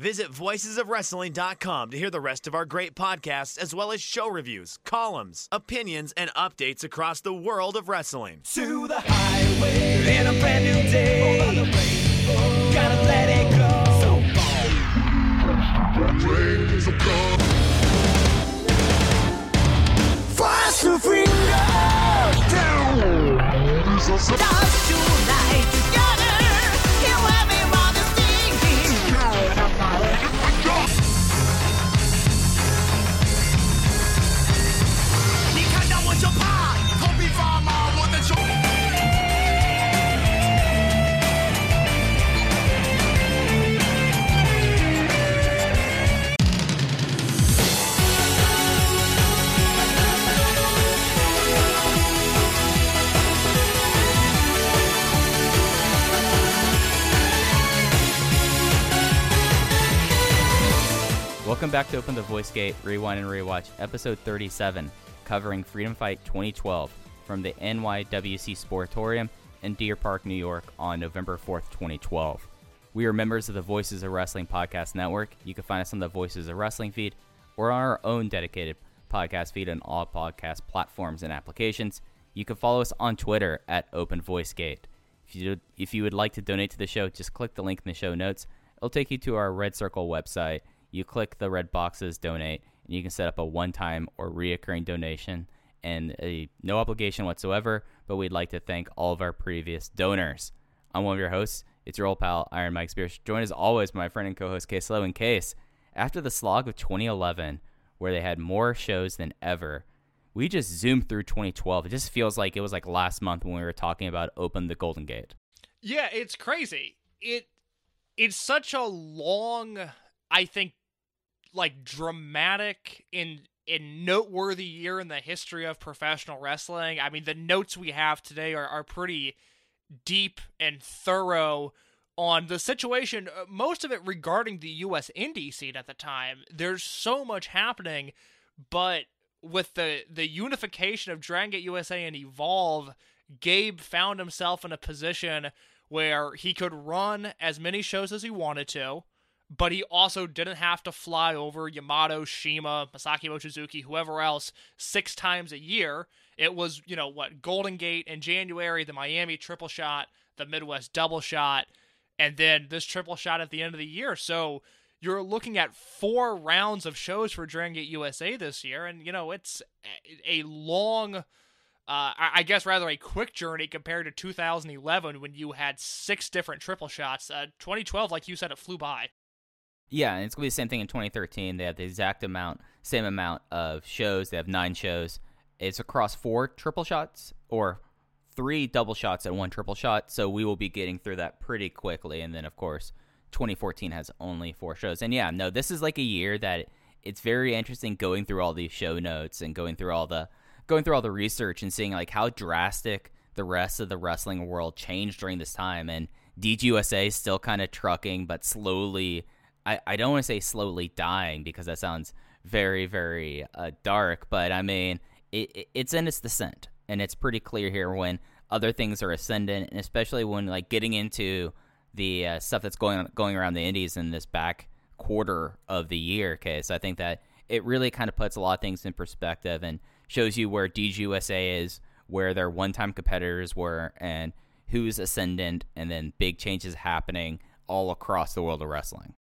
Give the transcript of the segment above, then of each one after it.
Visit voicesofwrestling.com to hear the rest of our great podcasts, as well as show reviews, columns, opinions, and updates across the world of wrestling. To the highway in a brand new day. Over gotta let it go. Fast to finger down. Stars tonight Welcome back to Open the Voice Gate, Rewind and Rewatch, episode 37, covering Freedom Fight 2012 from the NYWC Sportatorium in Deer Park, New York on November 4th, 2012. We are members of the Voices of Wrestling Podcast Network. You can find us on the Voices of Wrestling feed or on our own dedicated podcast feed on all podcast platforms and applications. You can follow us on Twitter at Open Voice Gate. If you, if you would like to donate to the show, just click the link in the show notes. It'll take you to our Red Circle website. You click the red boxes, donate, and you can set up a one time or reoccurring donation and a, no obligation whatsoever. But we'd like to thank all of our previous donors. I'm one of your hosts. It's your old pal, Iron Mike Spears. Joined as always by my friend and co host, Case Low. In case, after the slog of 2011, where they had more shows than ever, we just zoomed through 2012. It just feels like it was like last month when we were talking about Open the Golden Gate. Yeah, it's crazy. It it's such a long, I think, like dramatic and and noteworthy year in the history of professional wrestling. I mean, the notes we have today are, are pretty deep and thorough on the situation, uh, most of it regarding the U.S. indie scene at the time. There's so much happening, but with the the unification of Dragon Gate USA and Evolve, Gabe found himself in a position where he could run as many shows as he wanted to, but he also didn't have to fly over Yamato, Shima, Masaki Mochizuki, whoever else six times a year. It was, you know, what, Golden Gate in January, the Miami triple shot, the Midwest double shot, and then this triple shot at the end of the year. So you're looking at four rounds of shows for Dragon Gate USA this year, and, you know, it's a long uh, I guess rather a quick journey compared to 2011 when you had six different triple shots. Uh, 2012, like you said, it flew by. Yeah, and it's gonna be the same thing in 2013. They have the exact amount, same amount of shows. They have nine shows. It's across four triple shots or three double shots and one triple shot. So we will be getting through that pretty quickly. And then, of course, 2014 has only four shows. And yeah, no, this is like a year that it's very interesting going through all these show notes and going through all the going through all the research and seeing like how drastic the rest of the wrestling world changed during this time. And DGUSA is still kind of trucking, but slowly. I, I don't want to say slowly dying because that sounds very very uh, dark, but I mean it, it, it's in its descent, and it's pretty clear here when other things are ascendant, and especially when like getting into the uh, stuff that's going on, going around the Indies in this back quarter of the year. Okay, so I think that it really kind of puts a lot of things in perspective and shows you where DGUSA is, where their one-time competitors were, and who's ascendant, and then big changes happening all across the world of wrestling.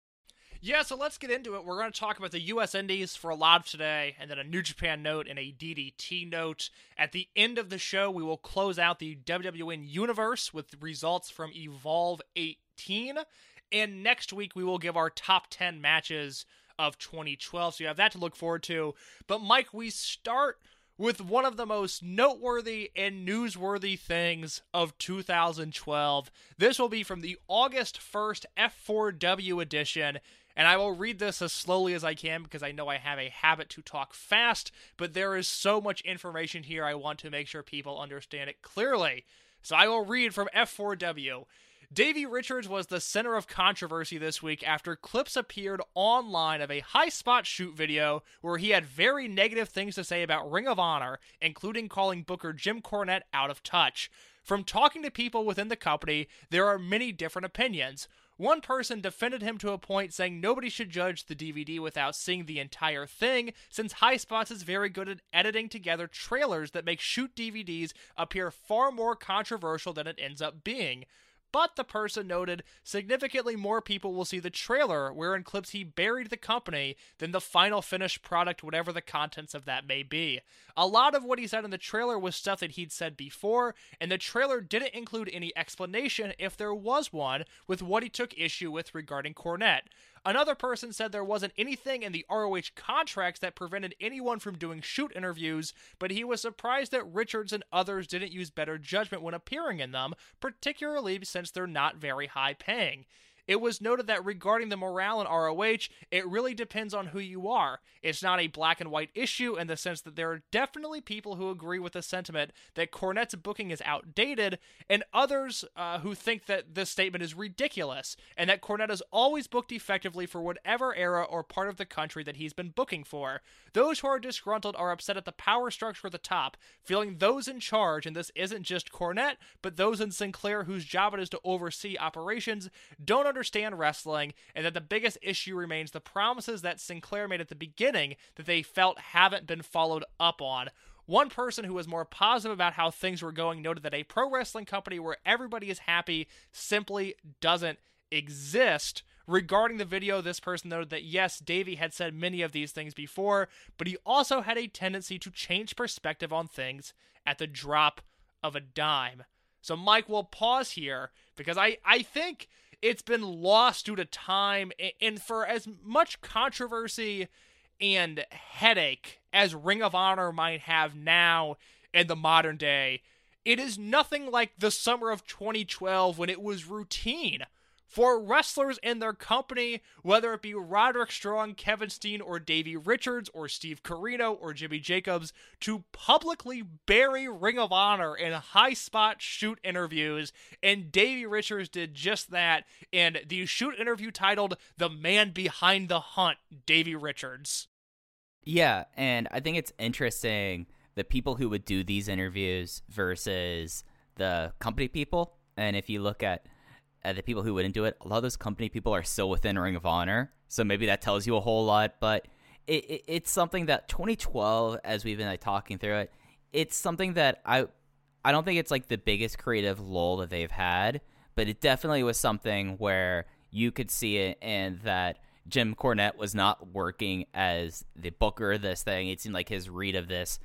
Yeah, so let's get into it. We're going to talk about the U.S. Indies for a lot of today, and then a New Japan note and a DDT note. At the end of the show, we will close out the WWN universe with results from Evolve 18. And next week, we will give our top 10 matches of 2012. So you have that to look forward to. But, Mike, we start with one of the most noteworthy and newsworthy things of 2012. This will be from the August 1st F4W edition. And I will read this as slowly as I can because I know I have a habit to talk fast, but there is so much information here I want to make sure people understand it clearly. So I will read from F4W. Davey Richards was the center of controversy this week after clips appeared online of a high spot shoot video where he had very negative things to say about Ring of Honor, including calling Booker Jim Cornette out of touch. From talking to people within the company, there are many different opinions. One person defended him to a point, saying nobody should judge the DVD without seeing the entire thing, since High Spots is very good at editing together trailers that make shoot DVDs appear far more controversial than it ends up being. But the person noted significantly more people will see the trailer, wherein clips he buried the company, than the final finished product, whatever the contents of that may be. A lot of what he said in the trailer was stuff that he'd said before, and the trailer didn't include any explanation, if there was one, with what he took issue with regarding Cornette. Another person said there wasn't anything in the ROH contracts that prevented anyone from doing shoot interviews, but he was surprised that Richards and others didn't use better judgment when appearing in them, particularly since they're not very high paying. It was noted that regarding the morale in ROH, it really depends on who you are. It's not a black and white issue in the sense that there are definitely people who agree with the sentiment that Cornette's booking is outdated, and others uh, who think that this statement is ridiculous, and that Cornette is always booked effectively for whatever era or part of the country that he's been booking for. Those who are disgruntled are upset at the power structure at the top, feeling those in charge, and this isn't just Cornette, but those in Sinclair whose job it is to oversee operations, don't understand wrestling, and that the biggest issue remains the promises that Sinclair made at the beginning that they felt haven't been followed up on. One person who was more positive about how things were going noted that a pro wrestling company where everybody is happy simply doesn't exist. Regarding the video, this person noted that yes, Davey had said many of these things before, but he also had a tendency to change perspective on things at the drop of a dime. So, Mike, we'll pause here because I, I think it's been lost due to time and for as much controversy and headache as Ring of Honor might have now in the modern day. It is nothing like the summer of 2012 when it was routine for wrestlers in their company, whether it be Roderick Strong, Kevin Steen, or Davey Richards, or Steve Corino, or Jimmy Jacobs, to publicly bury Ring of Honor in high spot shoot interviews. And Davey Richards did just that in the shoot interview titled The Man Behind the Hunt, Davey Richards. Yeah, and I think it's interesting the people who would do these interviews versus the company people. And if you look at uh, the people who wouldn't do it, a lot of those company people are still within Ring of Honor. So maybe that tells you a whole lot. But it, it, it's something that 2012, as we've been like, talking through it, it's something that I I don't think it's like the biggest creative lull that they've had, but it definitely was something where you could see it and that Jim Cornette was not working as the booker of this thing. It seemed like his read of this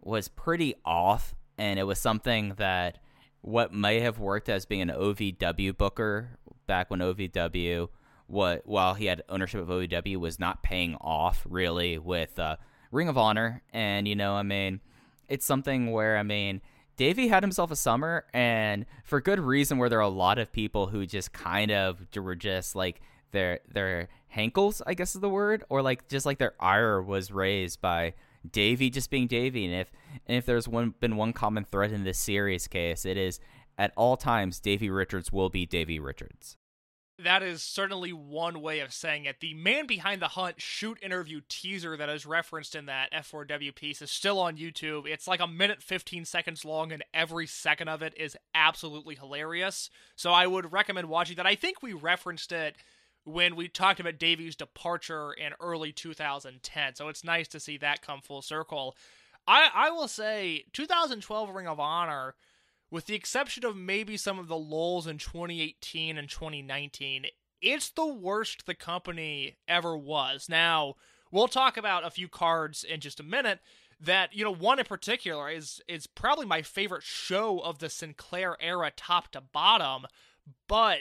was pretty off, and it was something that what may have worked as being an OVW booker back when OVW what while he had ownership of OVW was not paying off really with uh, Ring of Honor. And you know I mean it's something where I mean Davey had himself a summer and for good reason where there are a lot of people who just kind of were just like their their hankles I guess is the word or like just like their ire was raised by Davey just being Davey, And if and if there's one been one common thread in this series case, it is at all times Davey Richards will be Davey Richards. That is certainly one way of saying it. The man behind the hunt shoot interview teaser that is referenced in that F4W piece is still on YouTube. It's like a minute 15 seconds long, and every second of it is absolutely hilarious. So I would recommend watching that. I think we referenced it when we talked about Davey's departure in early 2010. So it's nice to see that come full circle. I, I will say 2012 Ring of Honor with the exception of maybe some of the lulls in 2018 and 2019, it's the worst the company ever was. Now, we'll talk about a few cards in just a minute that, you know, one in particular is is probably my favorite show of the Sinclair era top to bottom, but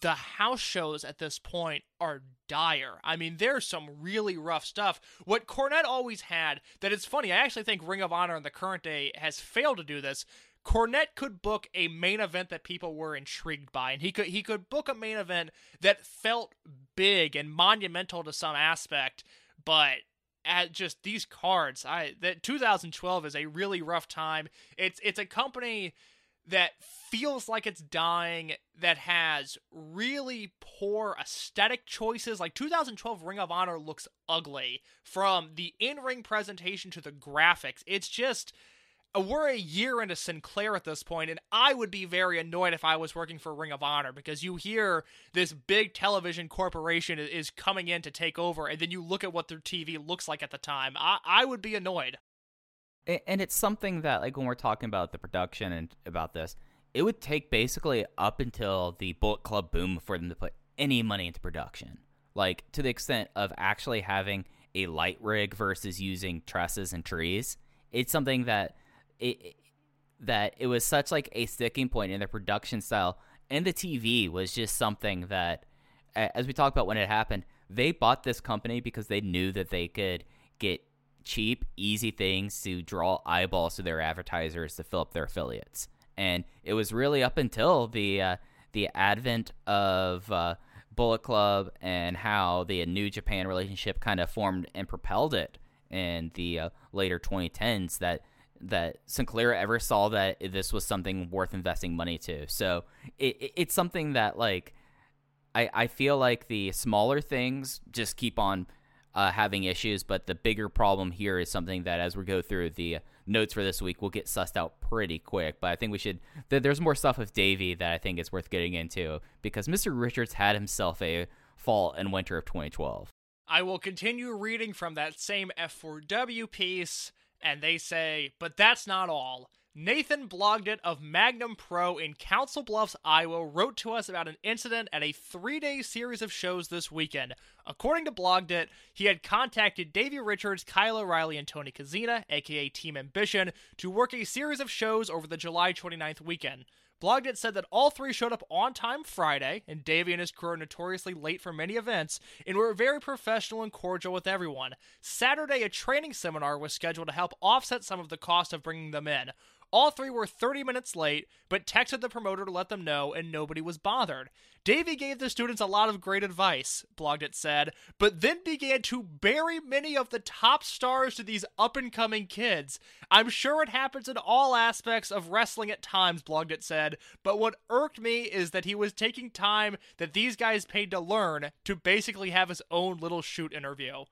the house shows at this point are dire. I mean, there's some really rough stuff. What Cornette always had, that it's funny, I actually think Ring of Honor in the current day has failed to do this. Cornette could book a main event that people were intrigued by, and he could he could book a main event that felt big and monumental to some aspect, but at just these cards, I that 2012 is a really rough time. It's it's a company that feels like it's dying that has really poor aesthetic choices like 2012 ring of honor looks ugly from the in-ring presentation to the graphics it's just we're a year into Sinclair at this point, and I would be very annoyed if I was working for Ring of Honor because you hear this big television corporation is coming in to take over, and then you look at what their TV looks like at the time. I, I would be annoyed. And it's something that, like, when we're talking about the production and about this, it would take basically up until the Bullet Club boom for them to put any money into production. Like, to the extent of actually having a light rig versus using trusses and trees. It's something that it that it was such like a sticking point in their production style and the TV was just something that as we talked about when it happened they bought this company because they knew that they could get cheap easy things to draw eyeballs to their advertisers to fill up their affiliates and it was really up until the uh, the advent of uh, Bullet Club and how the New Japan relationship kind of formed and propelled it in the uh, later 2010s that that Sinclair ever saw that this was something worth investing money to. So it, it, it's something that like I I feel like the smaller things just keep on uh, having issues, but the bigger problem here is something that as we go through the notes for this week, we'll get sussed out pretty quick. But I think we should. Th- there's more stuff with Davey that I think is worth getting into because Mr. Richards had himself a fall and winter of 2012. I will continue reading from that same F4W piece, and they say, but that's not all. Nathan Blogdit of Magnum Pro in Council Bluffs, Iowa, wrote to us about an incident at a three day series of shows this weekend. According to Blogdit, he had contacted Davey Richards, Kyle O'Reilly, and Tony Kozina, aka Team Ambition, to work a series of shows over the July 29th weekend. Blogdit said that all three showed up on time Friday, and Davey and his crew are notoriously late for many events, and were very professional and cordial with everyone. Saturday, a training seminar was scheduled to help offset some of the cost of bringing them in. All three were 30 minutes late, but texted the promoter to let them know, and nobody was bothered. Davey gave the students a lot of great advice, Blogdit said, but then began to bury many of the top stars to these up and coming kids. I'm sure it happens in all aspects of wrestling at times, Blogdit said, but what irked me is that he was taking time that these guys paid to learn to basically have his own little shoot interview.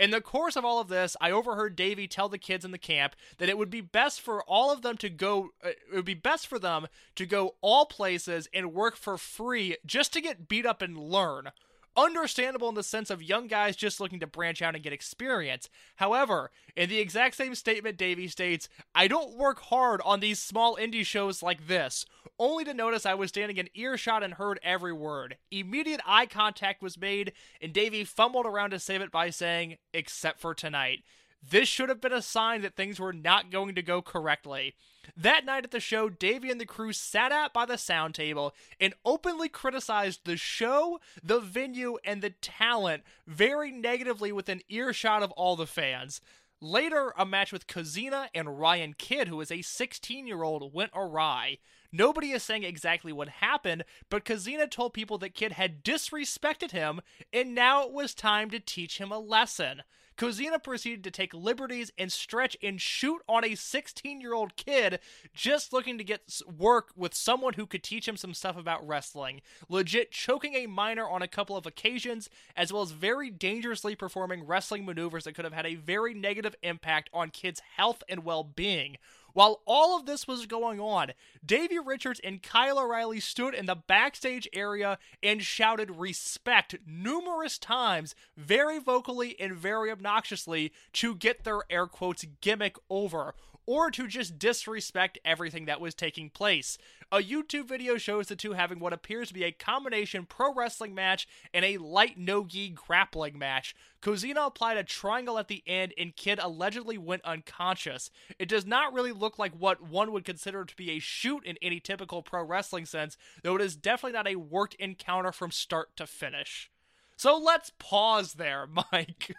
In the course of all of this, I overheard Davey tell the kids in the camp that it would be best for all of them to go, uh, it would be best for them to go all places and work for free just to get beat up and learn. Understandable in the sense of young guys just looking to branch out and get experience. However, in the exact same statement, Davey states, I don't work hard on these small indie shows like this, only to notice I was standing in earshot and heard every word. Immediate eye contact was made, and Davey fumbled around to save it by saying, except for tonight. This should have been a sign that things were not going to go correctly. That night at the show, Davey and the crew sat out by the sound table and openly criticized the show, the venue, and the talent very negatively within earshot of all the fans. Later, a match with Kozina and Ryan Kidd, who is a 16 year old, went awry. Nobody is saying exactly what happened, but Kozina told people that Kidd had disrespected him, and now it was time to teach him a lesson. Kozina proceeded to take liberties and stretch and shoot on a 16 year old kid just looking to get work with someone who could teach him some stuff about wrestling. Legit choking a minor on a couple of occasions, as well as very dangerously performing wrestling maneuvers that could have had a very negative impact on kids' health and well being. While all of this was going on, Davey Richards and Kyle O'Reilly stood in the backstage area and shouted respect numerous times, very vocally and very obnoxiously, to get their air quotes gimmick over. Or to just disrespect everything that was taking place. A YouTube video shows the two having what appears to be a combination pro wrestling match and a light no gi grappling match. Kozina applied a triangle at the end, and Kidd allegedly went unconscious. It does not really look like what one would consider to be a shoot in any typical pro wrestling sense, though it is definitely not a worked encounter from start to finish. So let's pause there, Mike.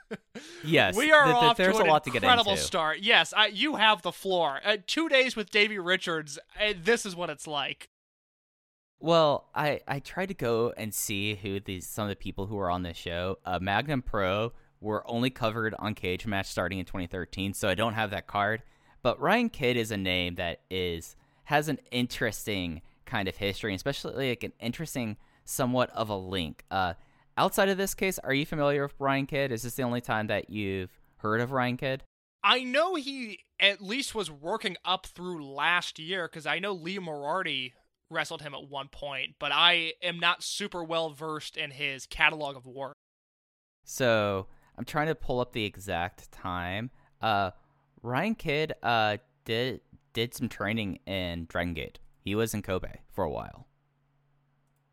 Yes, we are th- th- off there's to an a lot to get incredible into. start. Yes, I, you have the floor. Uh, two days with Davey Richards. Uh, this is what it's like. Well, I I tried to go and see who these some of the people who were on this show. Uh, Magnum Pro were only covered on Cage Match starting in 2013, so I don't have that card. But Ryan Kidd is a name that is has an interesting kind of history, especially like an interesting somewhat of a link. Uh, outside of this case, are you familiar with Ryan Kidd? Is this the only time that you've heard of Ryan Kidd? I know he at least was working up through last year because I know Lee Moriarty wrestled him at one point, but I am not super well versed in his catalog of work. So I'm trying to pull up the exact time. Uh, Ryan Kidd uh did did some training in Dragon Gate. He was in Kobe for a while.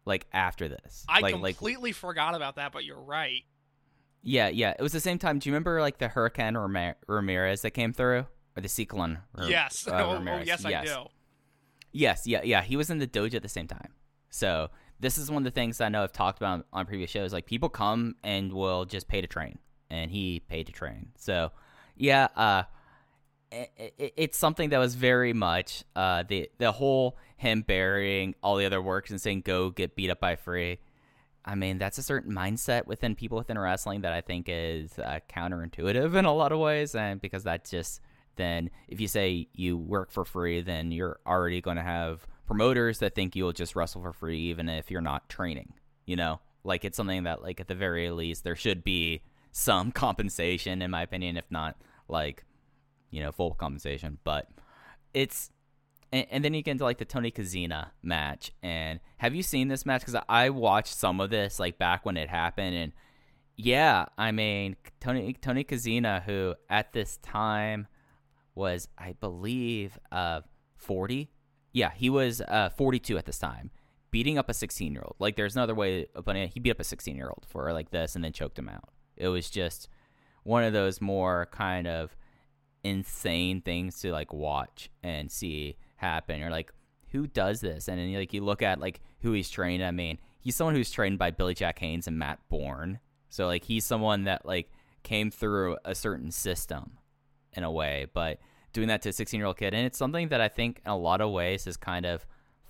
Like after this, I like, like completely forgot about that, but you're right. yeah, yeah. It was the same time. Do you remember like the Hurricane Ramir- Ramirez that came through, or the Cyclone? Ra- yes. uh, oh, oh, Ramirez? yes, I do. Yes, yeah, yeah. He was in the dojo at the same time. So this is one of the things I know I've talked about on previous shows. Like people come and will just pay to train, and he paid to train. So yeah, uh, it's something that was very much uh the the whole him burying all the other works and saying go get beat up by free. I mean, that's a certain mindset within people within wrestling that I think is uh, counterintuitive in a lot of ways, and because that just then if you say you work for free, then you're already going to have promoters that think you'll just wrestle for free, even if you're not training. You know, like it's something that like at the very least there should be some compensation, in my opinion, if not like you know full compensation. But it's and, and then you get into like the Tony Kozina match. And have you seen this match? Because I watched some of this like back when it happened, and yeah, I mean Tony Tony Kozina, who at this time was I believe uh 40. Yeah, he was uh 42 at this time, beating up a 16 year old. Like there's no other way of putting it. He beat up a 16 year old for like this, and then choked him out. It was just one of those more kind of insane things to like watch and see happen. You're like, who does this? And then like you look at like who he's trained. I mean, he's someone who's trained by Billy Jack Haynes and Matt Bourne. So like he's someone that like came through a certain system in a way, but doing that to a 16 year old kid, and it's something that I think in a lot of ways has kind of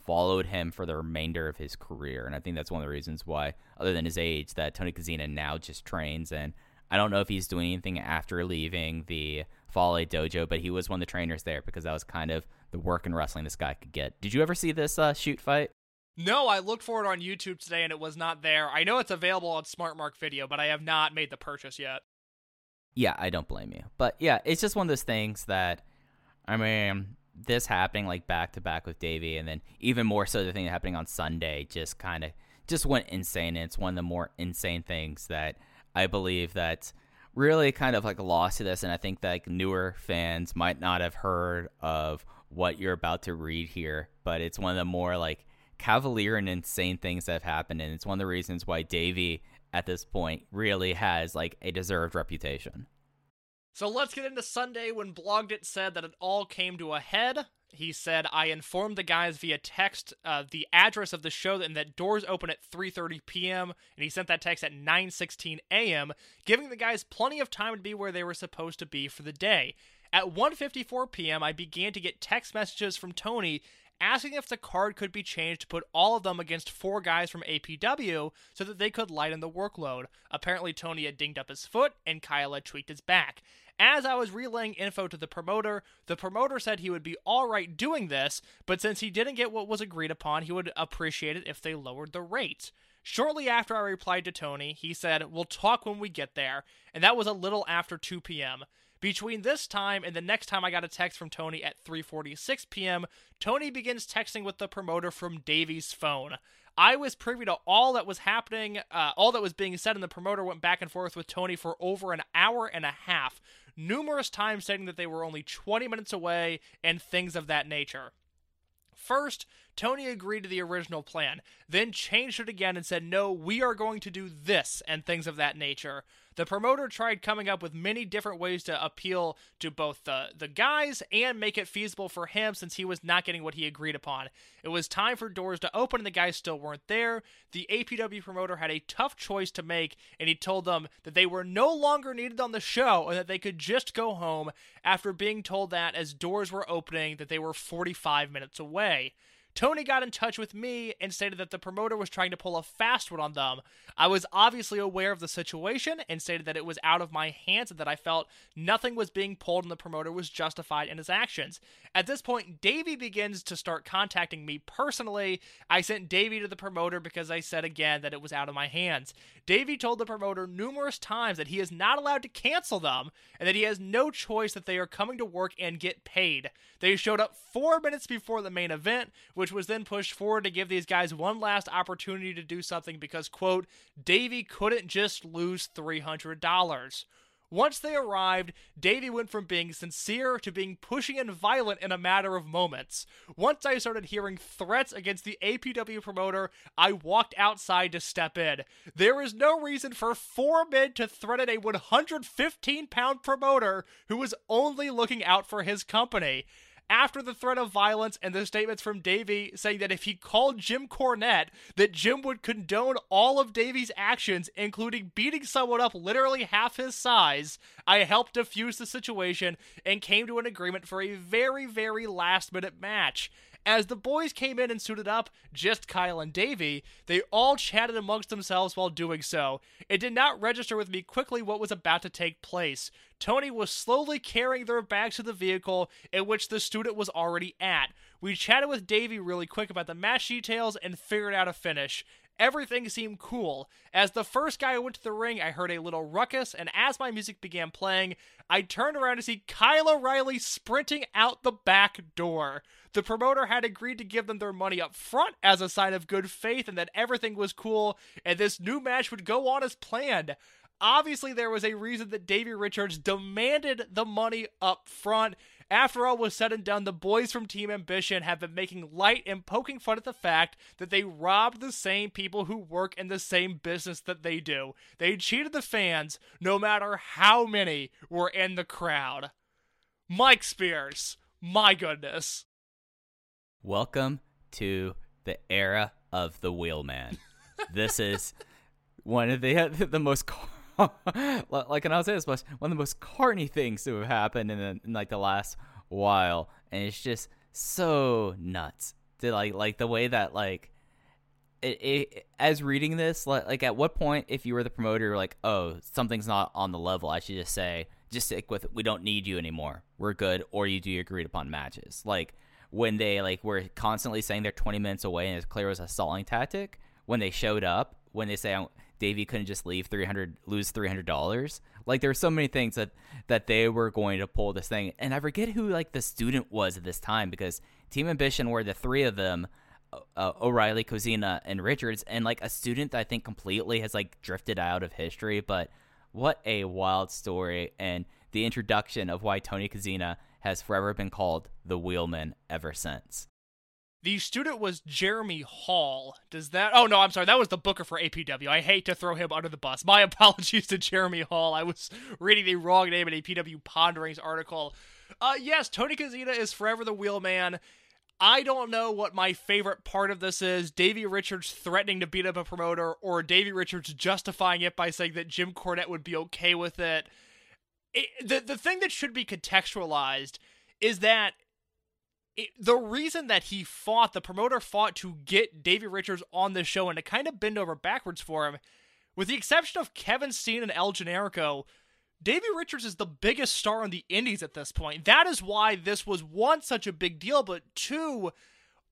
followed him for the remainder of his career. And I think that's one of the reasons why, other than his age, that Tony Kozina now just trains. And I don't know if he's doing anything after leaving the Fale dojo, but he was one of the trainers there because that was kind of the work in wrestling this guy could get. Did you ever see this uh, shoot fight? No, I looked for it on YouTube today and it was not there. I know it's available on Smart Mark Video, but I have not made the purchase yet. Yeah, I don't blame you. But yeah, it's just one of those things that, I mean, this happening like back to back with Davey, and then even more so the thing happening on Sunday just kind of just went insane. And it's one of the more insane things that I believe that really kind of like lost to this. And I think that like, newer fans might not have heard of what you're about to read here, but it's one of the more like cavalier and insane things that have happened. And it's one of the reasons why Davey at this point really has like a deserved reputation. So let's get into Sunday when Blogdit said that it all came to a head. He said, "I informed the guys via text uh, the address of the show and that doors open at 3:30 p.m. and he sent that text at 9:16 a.m., giving the guys plenty of time to be where they were supposed to be for the day. At 1:54 p.m., I began to get text messages from Tony asking if the card could be changed to put all of them against four guys from APW so that they could lighten the workload. Apparently, Tony had dinged up his foot and Kyle had tweaked his back. As I was relaying info to the promoter, the promoter said he would be alright doing this, but since he didn't get what was agreed upon, he would appreciate it if they lowered the rate. Shortly after I replied to Tony, he said, We'll talk when we get there, and that was a little after 2 p.m. Between this time and the next time I got a text from Tony at 3:46 p.m., Tony begins texting with the promoter from Davey's phone. I was privy to all that was happening, uh, all that was being said, and the promoter went back and forth with Tony for over an hour and a half, numerous times stating that they were only 20 minutes away and things of that nature. First, Tony agreed to the original plan, then changed it again and said, No, we are going to do this, and things of that nature. The promoter tried coming up with many different ways to appeal to both the, the guys and make it feasible for him since he was not getting what he agreed upon. It was time for doors to open and the guys still weren't there. The APW promoter had a tough choice to make and he told them that they were no longer needed on the show and that they could just go home after being told that as doors were opening that they were 45 minutes away. Tony got in touch with me and stated that the promoter was trying to pull a fast one on them. I was obviously aware of the situation and stated that it was out of my hands and that I felt nothing was being pulled and the promoter was justified in his actions. At this point, Davey begins to start contacting me personally. I sent Davey to the promoter because I said again that it was out of my hands. Davey told the promoter numerous times that he is not allowed to cancel them and that he has no choice that they are coming to work and get paid. They showed up four minutes before the main event, which was then pushed forward to give these guys one last opportunity to do something because, quote, Davey couldn't just lose $300. Once they arrived, Davey went from being sincere to being pushing and violent in a matter of moments. Once I started hearing threats against the APW promoter, I walked outside to step in. There is no reason for four men to threaten a 115 pound promoter who was only looking out for his company after the threat of violence and the statements from Davey saying that if he called Jim Cornette, that Jim would condone all of Davey's actions, including beating someone up literally half his size, I helped defuse the situation and came to an agreement for a very, very last minute match. As the boys came in and suited up, just Kyle and Davey, they all chatted amongst themselves while doing so. It did not register with me quickly what was about to take place. Tony was slowly carrying their bags to the vehicle in which the student was already at. We chatted with Davey really quick about the match details and figured out a finish. Everything seemed cool. As the first guy went to the ring, I heard a little ruckus, and as my music began playing, I turned around to see Kyle O'Reilly sprinting out the back door. The promoter had agreed to give them their money up front as a sign of good faith and that everything was cool, and this new match would go on as planned. Obviously, there was a reason that Davey Richards demanded the money up front. After all was said and done, the boys from Team Ambition have been making light and poking fun at the fact that they robbed the same people who work in the same business that they do. They cheated the fans, no matter how many were in the crowd. Mike Spears, my goodness. Welcome to the era of the wheelman. this is one of the uh, the most car- like and I'll say this much one of the most carny things to have happened in, the, in like the last while, and it's just so nuts. To like like the way that like it, it as reading this like, like at what point if you were the promoter you're like oh something's not on the level I should just say just stick with it. we don't need you anymore we're good or you do your agreed upon matches like when they like were constantly saying they're 20 minutes away and it's clear it was a stalling tactic when they showed up when they say Davey couldn't just leave 300 lose $300 like there were so many things that that they were going to pull this thing. And I forget who like the student was at this time because Team Ambition were the three of them uh, O'Reilly, Kozina, and Richards, and like a student that I think completely has like drifted out of history. But what a wild story, and the introduction of why Tony Kozina has forever been called the Wheelman ever since. The student was Jeremy Hall. Does that? Oh no, I'm sorry. That was the booker for APW. I hate to throw him under the bus. My apologies to Jeremy Hall. I was reading the wrong name in APW Ponderings article. Uh, yes, Tony Kozina is forever the wheelman. I don't know what my favorite part of this is Davey Richards threatening to beat up a promoter, or Davey Richards justifying it by saying that Jim Cornette would be okay with it. The, the thing that should be contextualized is that it, the reason that he fought, the promoter fought to get Davey Richards on the show and to kind of bend over backwards for him, with the exception of Kevin Steen and El Generico, Davey Richards is the biggest star in the Indies at this point. That is why this was one such a big deal, but two,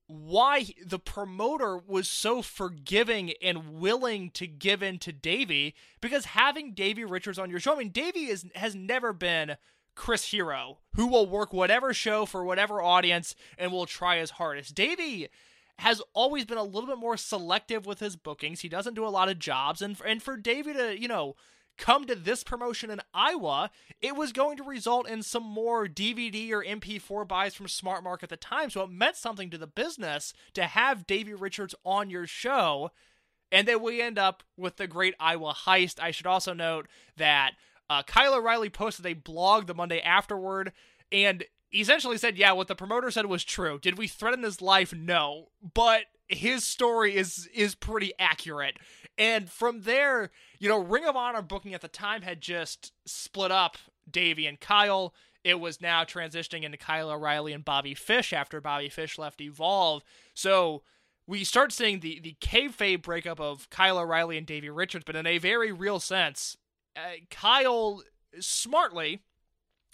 why the promoter was so forgiving and willing to give in to Davey because having Davey Richards on your show, I mean, Davey is has never been Chris Hero, who will work whatever show for whatever audience and will try his hardest. Davey has always been a little bit more selective with his bookings. He doesn't do a lot of jobs, and and for Davey to you know come to this promotion in Iowa, it was going to result in some more DVD or MP4 buys from Smart Mark at the time. So it meant something to the business to have Davey Richards on your show. And then we end up with the great Iowa heist. I should also note that uh, Kyle O'Reilly posted a blog the Monday afterward and essentially said, yeah, what the promoter said was true. Did we threaten his life? No. But his story is is pretty accurate. And from there, you know, Ring of Honor booking at the time had just split up Davey and Kyle. It was now transitioning into Kyle O'Reilly and Bobby Fish after Bobby Fish left Evolve. So we start seeing the the kayfabe breakup of Kyle O'Reilly and Davey Richards, but in a very real sense, uh, Kyle smartly,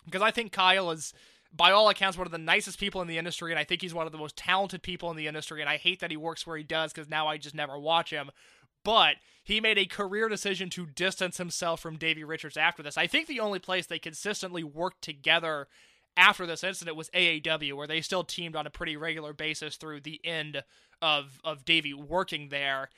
because I think Kyle is by all accounts one of the nicest people in the industry and i think he's one of the most talented people in the industry and i hate that he works where he does because now i just never watch him but he made a career decision to distance himself from davey richards after this i think the only place they consistently worked together after this incident was AAW, where they still teamed on a pretty regular basis through the end of of Davey working there.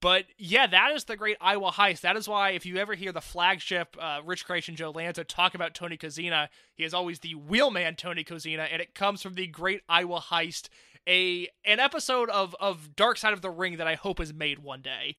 But yeah, that is the great Iowa heist. That is why if you ever hear the flagship uh, Rich Creation Joe Lanza talk about Tony Kozina, he is always the wheelman Tony Kozina, and it comes from the great Iowa heist, a an episode of of Dark Side of the Ring that I hope is made one day.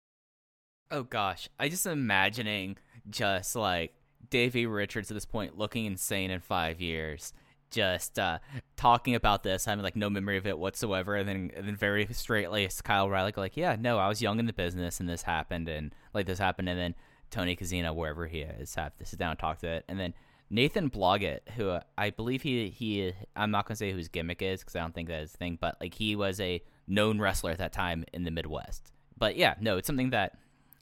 Oh gosh, I just imagining just like Davey Richards at this point looking insane in five years, just uh, talking about this, having like no memory of it whatsoever, and then and then very straightly Kyle Riley like, yeah, no, I was young in the business and this happened and like this happened, and then Tony Kozina, wherever he is, have to sit down and talk to it, and then Nathan Bloggett, who uh, I believe he he I'm not gonna say who his gimmick is because I don't think that is a thing, but like he was a known wrestler at that time in the Midwest. But yeah, no, it's something that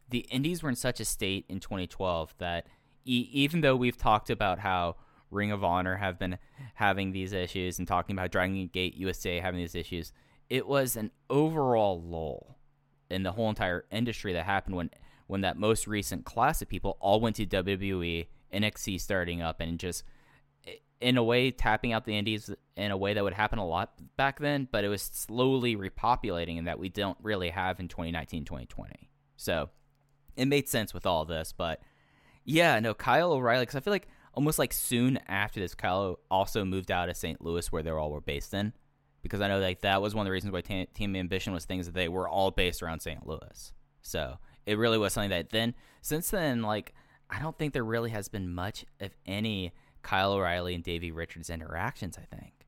the Indies were in such a state in 2012 that e- even though we've talked about how Ring of Honor have been having these issues and talking about Dragon Gate USA having these issues, it was an overall lull in the whole entire industry that happened when when that most recent class of people all went to WWE, NXT starting up, and just in a way tapping out the indies in a way that would happen a lot back then, but it was slowly repopulating and that we don't really have in 2019, 2020. So it made sense with all this, but yeah, no, Kyle O'Reilly, because I feel like almost like soon after this, Kyle also moved out of St. Louis where they all were based in, because I know like that was one of the reasons why t- Team Ambition was things that they were all based around St. Louis. So it really was something that then since then, like I don't think there really has been much, if any, Kyle O'Reilly and Davey Richards interactions. I think.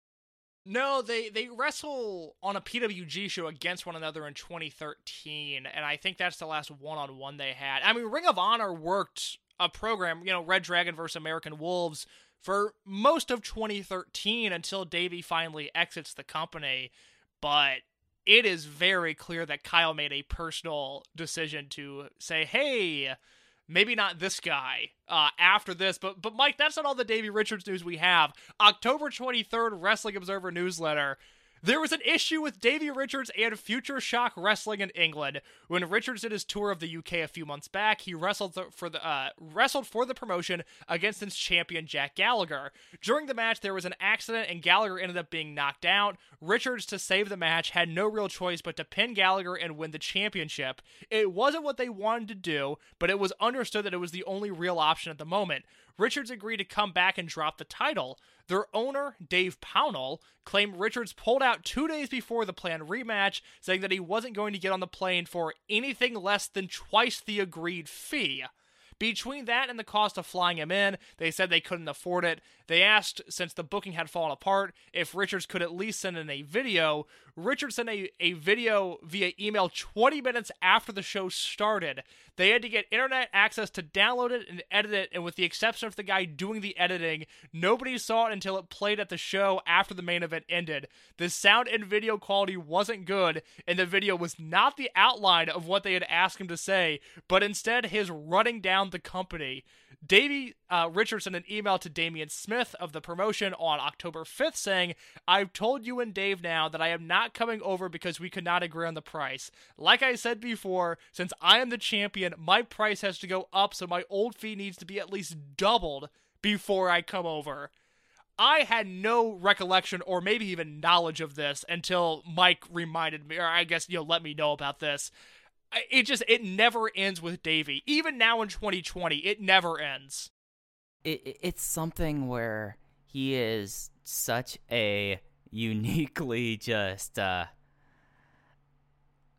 No, they they wrestle on a PWG show against one another in 2013, and I think that's the last one-on-one they had. I mean, Ring of Honor worked a program, you know, Red Dragon versus American Wolves for most of 2013 until Davey finally exits the company, but it is very clear that Kyle made a personal decision to say, "Hey, maybe not this guy uh, after this. But but Mike, that's not all the Davey Richards news we have. October 23rd, Wrestling Observer newsletter. There was an issue with Davey Richards and Future Shock Wrestling in England. When Richards did his tour of the UK a few months back, he wrestled for the uh, wrestled for the promotion against its champion Jack Gallagher. During the match, there was an accident and Gallagher ended up being knocked out. Richards, to save the match, had no real choice but to pin Gallagher and win the championship. It wasn't what they wanted to do, but it was understood that it was the only real option at the moment. Richards agreed to come back and drop the title. Their owner, Dave Pownell, claimed Richards pulled out two days before the planned rematch, saying that he wasn't going to get on the plane for anything less than twice the agreed fee. Between that and the cost of flying him in, they said they couldn't afford it. They asked, since the booking had fallen apart, if Richards could at least send in a video. Richards sent a, a video via email 20 minutes after the show started. They had to get internet access to download it and edit it, and with the exception of the guy doing the editing, nobody saw it until it played at the show after the main event ended. The sound and video quality wasn't good, and the video was not the outline of what they had asked him to say, but instead his running down the company. Davey uh, Richardson an email to Damian Smith of the promotion on October 5th saying, I've told you and Dave now that I am not coming over because we could not agree on the price. Like I said before, since I am the champion, my price has to go up, so my old fee needs to be at least doubled before I come over. I had no recollection or maybe even knowledge of this until Mike reminded me, or I guess you know let me know about this. It just it never ends with Davey. Even now in 2020, it never ends. It, it- it's something where he is such a uniquely just uh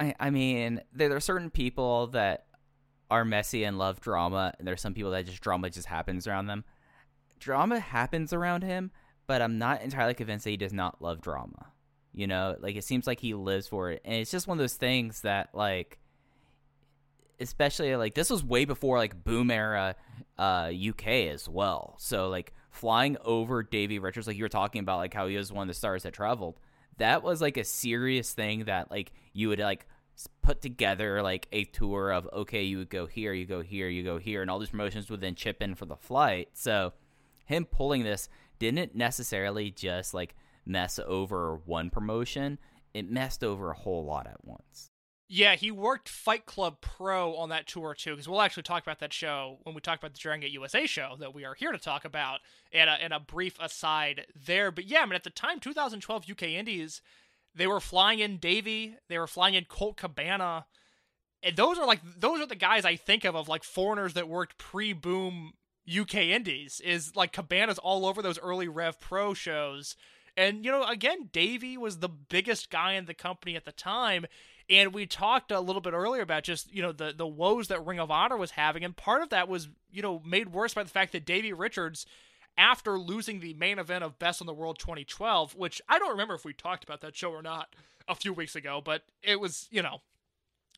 I, I mean there are certain people that are messy and love drama and there's some people that just drama just happens around them. Drama happens around him but i'm not entirely convinced that he does not love drama you know? Like it seems like he lives for it and it's just one of those things that like especially like this was way before like boom era uh UK as well. So like flying over Davey Richards like you were talking about like how he was one of the stars that traveled. That was like a serious thing that like you would like put together like a tour of okay, you would go here, you go here, you go here and all these promotions would then chip in for the flight. So him pulling this didn't necessarily just like mess over one promotion. It messed over a whole lot at once. Yeah, he worked Fight Club Pro on that tour too, because we'll actually talk about that show when we talk about the Dragon Gate USA show that we are here to talk about, and a, and a brief aside there. But yeah, I mean, at the time, 2012 UK Indies, they were flying in Davey, they were flying in Colt Cabana, and those are like those are the guys I think of of like foreigners that worked pre-boom UK Indies. Is like Cabana's all over those early Rev Pro shows. And you know, again, Davey was the biggest guy in the company at the time, and we talked a little bit earlier about just you know the the woes that Ring of Honor was having, and part of that was you know made worse by the fact that Davey Richards, after losing the main event of Best in the World 2012, which I don't remember if we talked about that show or not a few weeks ago, but it was you know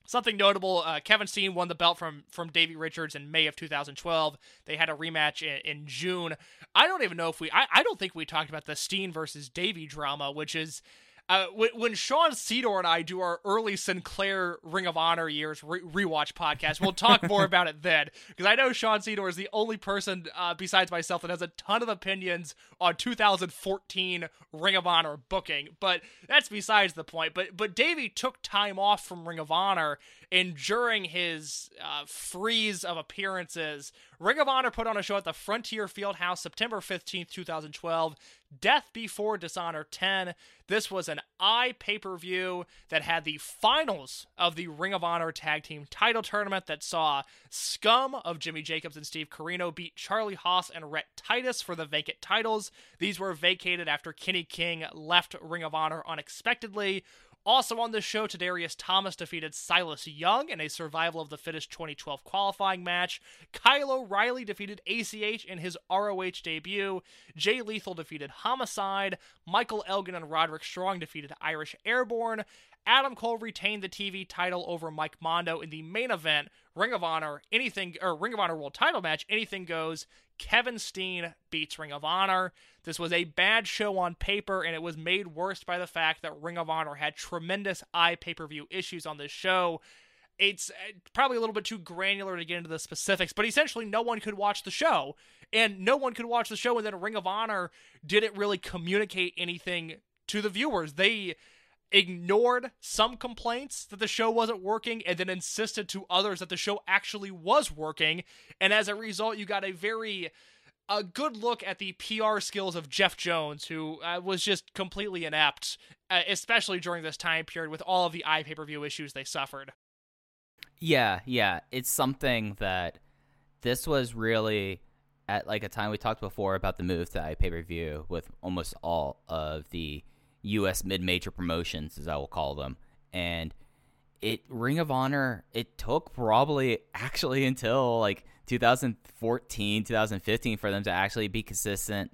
Something notable: uh, Kevin Steen won the belt from from Davey Richards in May of 2012. They had a rematch in, in June. I don't even know if we. I, I don't think we talked about the Steen versus Davey drama, which is. Uh, when, when Sean Sedor and I do our early Sinclair Ring of Honor years re- rewatch podcast, we'll talk more about it then. Because I know Sean Sedor is the only person uh, besides myself that has a ton of opinions on 2014 Ring of Honor booking. But that's besides the point. But but Davey took time off from Ring of Honor, and during his uh, freeze of appearances, Ring of Honor put on a show at the Frontier Fieldhouse September 15th, 2012. Death Before Dishonor 10. This was an eye pay per view that had the finals of the Ring of Honor Tag Team title tournament that saw Scum of Jimmy Jacobs and Steve Corino beat Charlie Haas and Rhett Titus for the vacant titles. These were vacated after Kenny King left Ring of Honor unexpectedly. Also on the show, Tadarius Thomas defeated Silas Young in a survival of the fittest 2012 qualifying match. Kyle O'Reilly defeated ACH in his ROH debut. Jay Lethal defeated Homicide. Michael Elgin and Roderick Strong defeated Irish Airborne. Adam Cole retained the TV title over Mike Mondo in the main event, Ring of Honor, anything or Ring of Honor World Title match, anything goes. Kevin Steen beats Ring of Honor. This was a bad show on paper, and it was made worse by the fact that Ring of Honor had tremendous eye pay per view issues on this show. It's uh, probably a little bit too granular to get into the specifics, but essentially, no one could watch the show, and no one could watch the show, and then Ring of Honor didn't really communicate anything to the viewers. They ignored some complaints that the show wasn't working and then insisted to others that the show actually was working and as a result you got a very a good look at the PR skills of Jeff Jones who uh, was just completely inept uh, especially during this time period with all of the eye pay-per-view issues they suffered Yeah, yeah. It's something that this was really at like a time we talked before about the move to eye pay per view with almost all of the US mid major promotions, as I will call them. And it Ring of Honor, it took probably actually until like 2014, 2015 for them to actually be consistent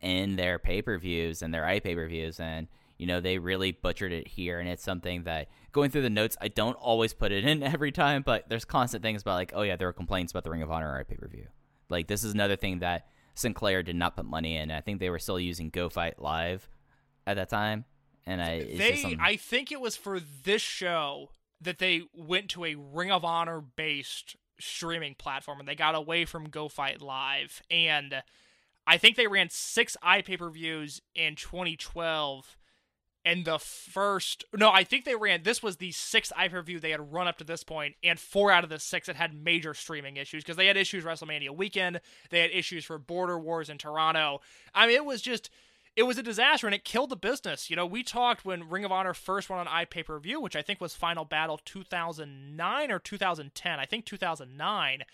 in their pay per views and their eye pay per views. And, you know, they really butchered it here. And it's something that going through the notes, I don't always put it in every time, but there's constant things about like, oh, yeah, there were complaints about the Ring of Honor eye pay per view. Like, this is another thing that Sinclair did not put money in. I think they were still using Go Fight Live at that time. And I, they I think it was for this show that they went to a Ring of Honor based streaming platform and they got away from Go Fight Live and I think they ran six eye pay per views in 2012 and the first no i think they ran this was the sixth i-per-view they had run up to this point and four out of the six had had major streaming issues because they had issues wrestlemania weekend they had issues for border wars in toronto i mean it was just it was a disaster and it killed the business you know we talked when ring of honor first went on i-pay-per-view which i think was final battle 2009 or 2010 i think 2009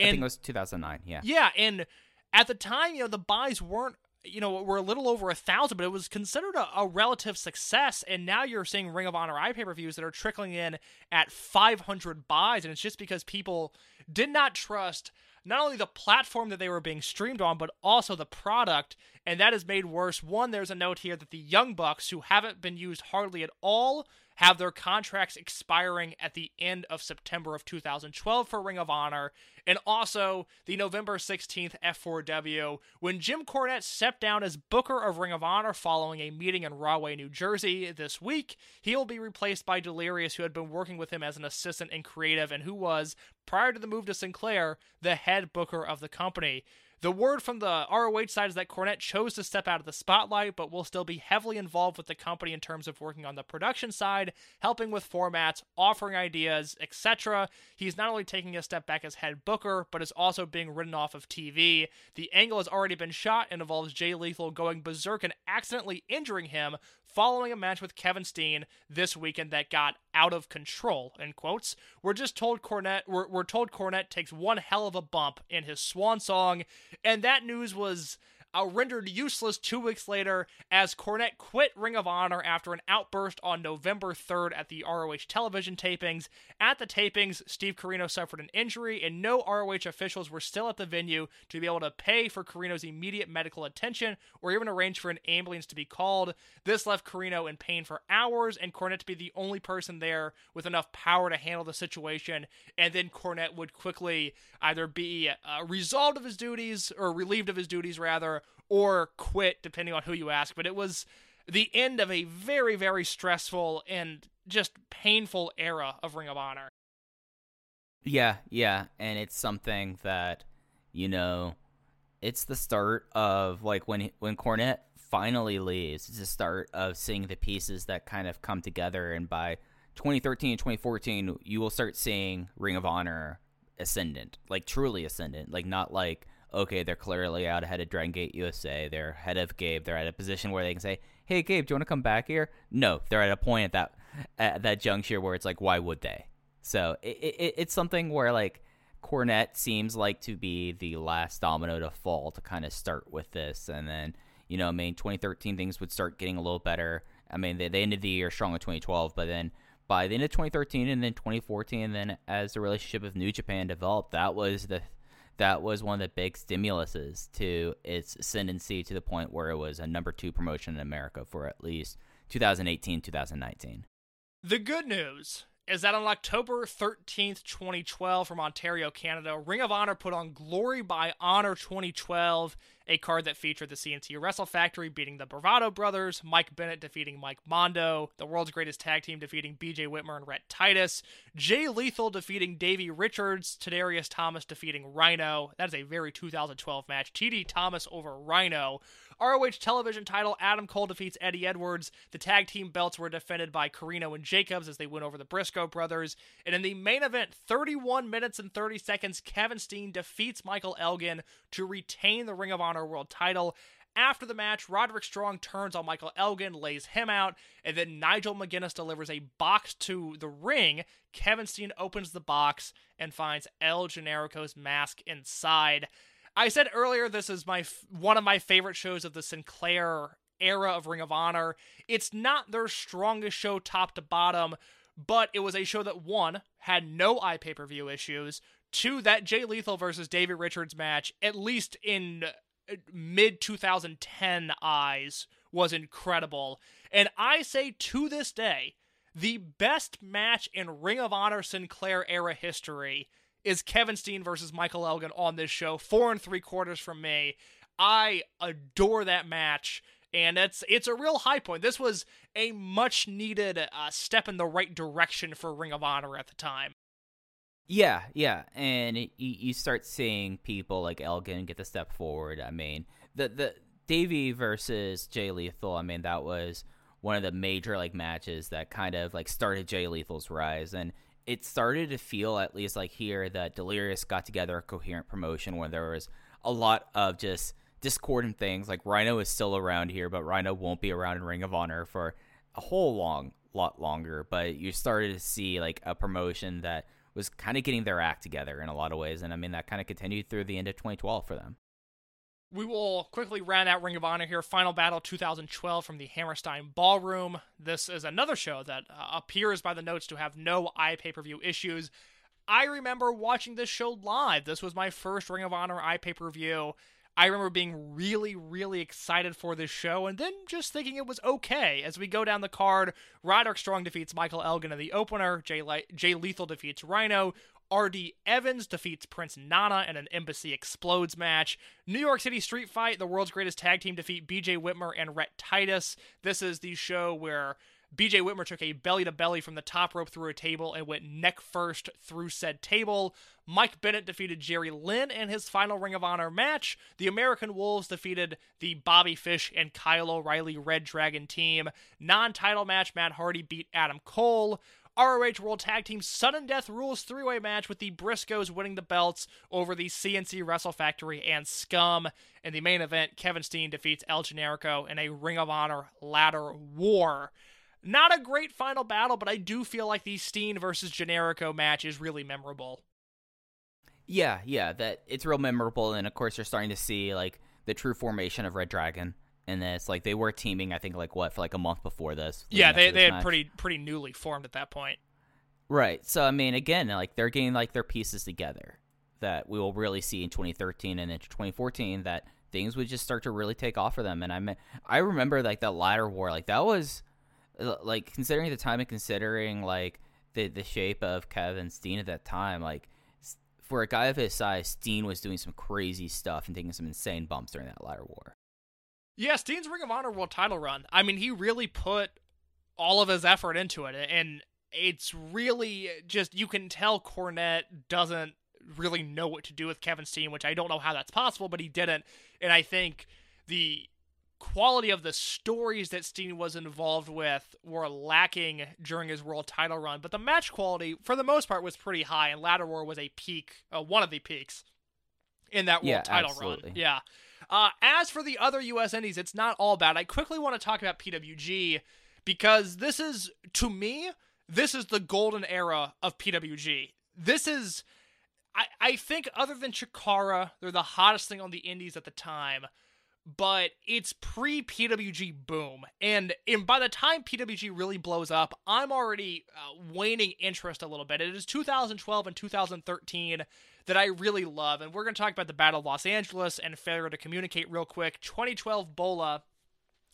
and I think it was 2009. Yeah. yeah, and at the time, you know, the buys weren't, you know, were a little over a thousand, but it was considered a, a relative success. And now you're seeing Ring of Honor iPay per views that are trickling in at 500 buys, and it's just because people did not trust not only the platform that they were being streamed on, but also the product, and that is made worse. One, there's a note here that the Young Bucks, who haven't been used hardly at all, have their contracts expiring at the end of September of 2012 for Ring of Honor, and also the November 16th F4W when Jim Cornette stepped down as Booker of Ring of Honor following a meeting in Rahway, New Jersey this week. He'll be replaced by Delirious, who had been working with him as an assistant and creative, and who was, prior to the move to Sinclair, the head booker of the company. The word from the ROH side is that Cornette chose to step out of the spotlight, but will still be heavily involved with the company in terms of working on the production side, helping with formats, offering ideas, etc. He's not only taking a step back as head booker, but is also being written off of TV. The angle has already been shot and involves Jay Lethal going berserk and accidentally injuring him following a match with Kevin Steen this weekend that got out of control. In quotes, we're just told Cornette we're, we're told Cornette takes one hell of a bump in his swan song, and that news was uh, rendered useless two weeks later as Cornette quit Ring of Honor after an outburst on November 3rd at the ROH television tapings. At the tapings, Steve Corino suffered an injury, and no ROH officials were still at the venue to be able to pay for Corino's immediate medical attention or even arrange for an ambulance to be called. This left Corino in pain for hours, and Cornette to be the only person there with enough power to handle the situation. And then Cornette would quickly either be uh, resolved of his duties or relieved of his duties, rather, or quit, depending on who you ask. But it was the end of a very, very stressful and just painful era of Ring of Honor. Yeah, yeah, and it's something that you know, it's the start of like when when Cornette finally leaves. It's the start of seeing the pieces that kind of come together, and by 2013 and 2014, you will start seeing Ring of Honor ascendant, like truly ascendant, like not like okay, they're clearly out ahead of Dragon Gate USA, they're ahead of Gabe, they're at a position where they can say, "Hey, Gabe, do you want to come back here?" No, they're at a point at that at that juncture where it's like, why would they? So it, it, it's something where like Cornette seems like to be the last domino to fall to kind of start with this, and then you know, I mean, 2013 things would start getting a little better. I mean, they, they ended the year strong in 2012, but then by the end of 2013 and then 2014, and then as the relationship with New Japan developed, that was the that was one of the big stimuluses to its ascendancy to the point where it was a number two promotion in America for at least 2018 2019. The good news is that on October 13th, 2012, from Ontario, Canada, Ring of Honor put on Glory by Honor 2012, a card that featured the CNC Wrestle Factory beating the Bravado Brothers, Mike Bennett defeating Mike Mondo, the world's greatest tag team defeating BJ Whitmer and Rhett Titus, Jay Lethal defeating Davey Richards, Tadarius Thomas defeating Rhino. That is a very 2012 match. TD Thomas over Rhino. ROH television title, Adam Cole defeats Eddie Edwards. The tag team belts were defended by Corino and Jacobs as they win over the Briscoe brothers. And in the main event, 31 minutes and 30 seconds, Kevin Steen defeats Michael Elgin to retain the Ring of Honor World title. After the match, Roderick Strong turns on Michael Elgin, lays him out, and then Nigel McGuinness delivers a box to the ring. Kevin Steen opens the box and finds El Generico's mask inside. I said earlier this is my f- one of my favorite shows of the Sinclair era of Ring of Honor. It's not their strongest show top to bottom, but it was a show that one had no eye pay per view issues. Two, that Jay Lethal versus David Richards match, at least in mid 2010 eyes, was incredible. And I say to this day, the best match in Ring of Honor Sinclair era history is Kevin Steen versus Michael Elgin on this show. Four and three quarters from me. I adore that match, and it's it's a real high point. This was a much needed uh, step in the right direction for Ring of Honor at the time. Yeah, yeah, and it, you, start seeing people like Elgin get the step forward. I mean, the the Davey versus Jay Lethal. I mean, that was one of the major like matches that kind of like started Jay Lethal's rise, and it started to feel at least like here that Delirious got together a coherent promotion where there was a lot of just discordant things. Like Rhino is still around here, but Rhino won't be around in Ring of Honor for a whole long lot longer. But you started to see like a promotion that was kind of getting their act together in a lot of ways, and I mean that kind of continued through the end of 2012 for them. We will quickly round out Ring of Honor here. Final Battle 2012 from the Hammerstein Ballroom. This is another show that uh, appears by the notes to have no eye pay per view issues. I remember watching this show live. This was my first Ring of Honor iPay per view. I remember being really, really excited for this show and then just thinking it was okay. As we go down the card, Roderick Strong defeats Michael Elgin in the opener, Jay, Le- Jay Lethal defeats Rhino, RD Evans defeats Prince Nana in an Embassy Explodes match. New York City Street Fight, the world's greatest tag team, defeat BJ Whitmer and Rhett Titus. This is the show where BJ Whitmer took a belly to belly from the top rope through a table and went neck first through said table. Mike Bennett defeated Jerry Lynn in his final Ring of Honor match. The American Wolves defeated the Bobby Fish and Kyle O'Reilly Red Dragon team. Non title match, Matt Hardy beat Adam Cole. ROH World Tag Team Sudden Death Rules three way match with the Briscoes winning the belts over the CNC Wrestle Factory and Scum. In the main event, Kevin Steen defeats El Generico in a Ring of Honor ladder war. Not a great final battle, but I do feel like the Steen versus Generico match is really memorable. Yeah, yeah, that it's real memorable, and of course you're starting to see like the true formation of Red Dragon in this. Like they were teaming, I think, like what for like a month before this. Yeah, they, they had match. pretty pretty newly formed at that point. Right. So I mean, again, like they're getting like their pieces together that we will really see in 2013 and into 2014 that things would just start to really take off for them. And I mean, I remember like that ladder war, like that was like considering the time and considering like the the shape of Kevin Steen at that time, like for a guy of his size, Steen was doing some crazy stuff and taking some insane bumps during that ladder war. Yeah, Steen's Ring of Honor World Title run. I mean, he really put all of his effort into it, and it's really just you can tell Cornette doesn't really know what to do with Kevin Steen, which I don't know how that's possible, but he didn't. And I think the quality of the stories that Steen was involved with were lacking during his world title run, but the match quality, for the most part, was pretty high, and Ladder War was a peak, uh, one of the peaks in that world Yeah, title absolutely. run. Yeah. Uh, as for the other U.S. Indies, it's not all bad. I quickly want to talk about PWG because this is, to me, this is the golden era of PWG. This is, I, I think, other than Chikara, they're the hottest thing on the Indies at the time. But it's pre PWG boom, and and by the time PWG really blows up, I'm already uh, waning interest a little bit. It is 2012 and 2013 that I really love, and we're going to talk about the Battle of Los Angeles and failure to communicate real quick. 2012 Bola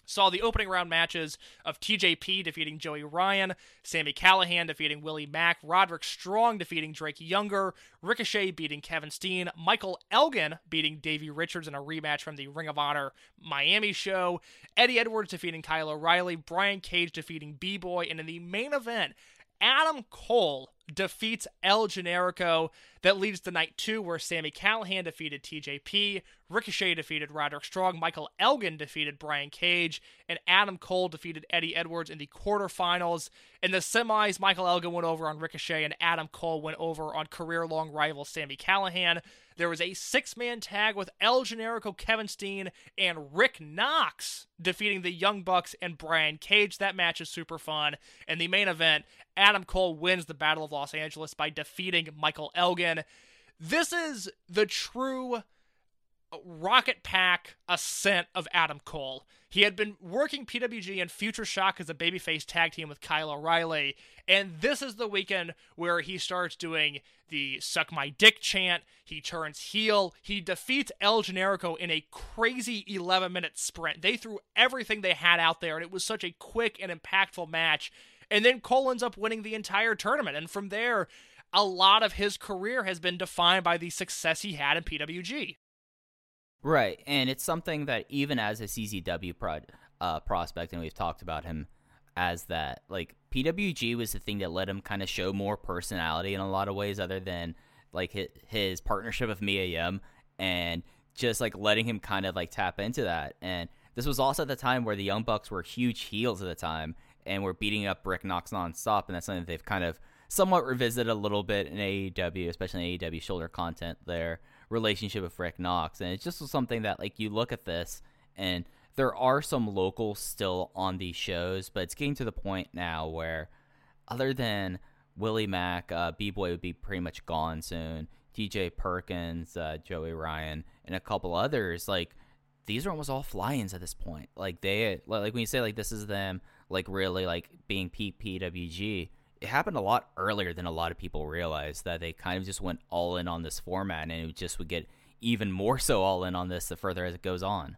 saw the opening round matches of TJP defeating Joey Ryan, Sami Callihan defeating Willie Mack, Roderick Strong defeating Drake Younger, Ricochet beating Kevin Steen, Michael Elgin beating Davey Richards in a rematch from the Ring of Honor Miami show, Eddie Edwards defeating Kyle O'Reilly, Brian Cage defeating B-Boy, and in the main event, Adam Cole defeats El Generico. That leads to night two, where Sami Callihan defeated TJP, Ricochet defeated Roderick Strong, Michael Elgin defeated Brian Cage, and Adam Cole defeated Eddie Edwards in the quarterfinals. In the semis, Michael Elgin went over on Ricochet, and Adam Cole went over on career long rival Sami Callihan. There was a six man tag with El Generico, Kevin Steen, and Rick Knox defeating the Young Bucks and Brian Cage. That match is super fun. And the main event, Adam Cole wins the Battle of Los Angeles by defeating Michael Elgin. This is the true Rocket Pack ascent of Adam Cole. He had been working PWG and Future Shock as a babyface tag team with Kyle O'Reilly, and this is the weekend where he starts doing the suck my dick chant. He turns heel. He defeats El Generico in a crazy 11 minute sprint. They threw everything they had out there, and it was such a quick and impactful match. And then Cole ends up winning the entire tournament, and from there, a lot of his career has been defined by the success he had in PWG. Right, and it's something that even as a CZW pro- uh, prospect, and we've talked about him as that, like PWG was the thing that let him kind of show more personality in a lot of ways, other than like his, his partnership with Mia Yim and just like letting him kind of like tap into that. And this was also at the time where the Young Bucks were huge heels at the time and were beating up Rick Knox nonstop, and that's something that they've kind of somewhat revisited a little bit in AEW, especially in AEW shoulder content. Their relationship with Rick Knox, and it's just something that like you look at this and there are some locals still on these shows, but it's getting to the point now where, other than Willie Mack, uh, B Boy would be pretty much gone soon. TJ Perkins, uh, Joey Ryan, and a couple others. Like these are almost all fly-ins at this point. Like they, like when you say like this is them, like really like being peak PWG. It happened a lot earlier than a lot of people realize that they kind of just went all in on this format, and it just would get even more so all in on this the further as it goes on.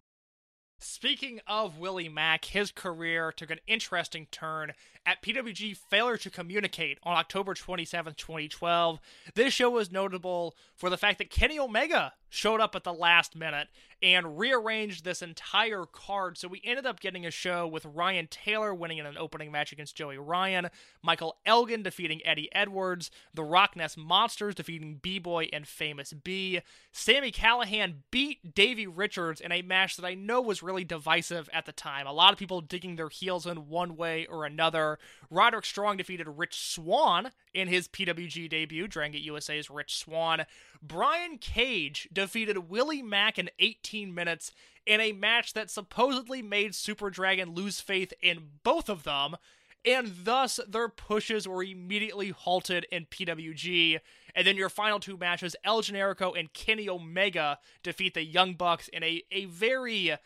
Speaking of Willie Mack, his career took an interesting turn at PWG Failure to Communicate on October 27, 2012. This show was notable for the fact that Kenny Omega showed up at the last minute and rearranged this entire card. So we ended up getting a show with Ryan Taylor winning in an opening match against Joey Ryan, Michael Elgin defeating Eddie Edwards, the Rock Ness Monsters defeating B Boy and Famous B. Sami Callihan beat Davey Richards in a match that I know was really divisive at the time. A lot of people digging their heels in one way or another. Roderick Strong defeated Rich Swann in his PWG debut, Dragon Gate USA's Rich Swann. Brian Cage defeated Willie Mack in 18 minutes in a match that supposedly made Super Dragon lose faith in both of them, and thus their pushes were immediately halted in PWG. And then your final two matches, El Generico and Kenny Omega defeat the Young Bucks in a, a very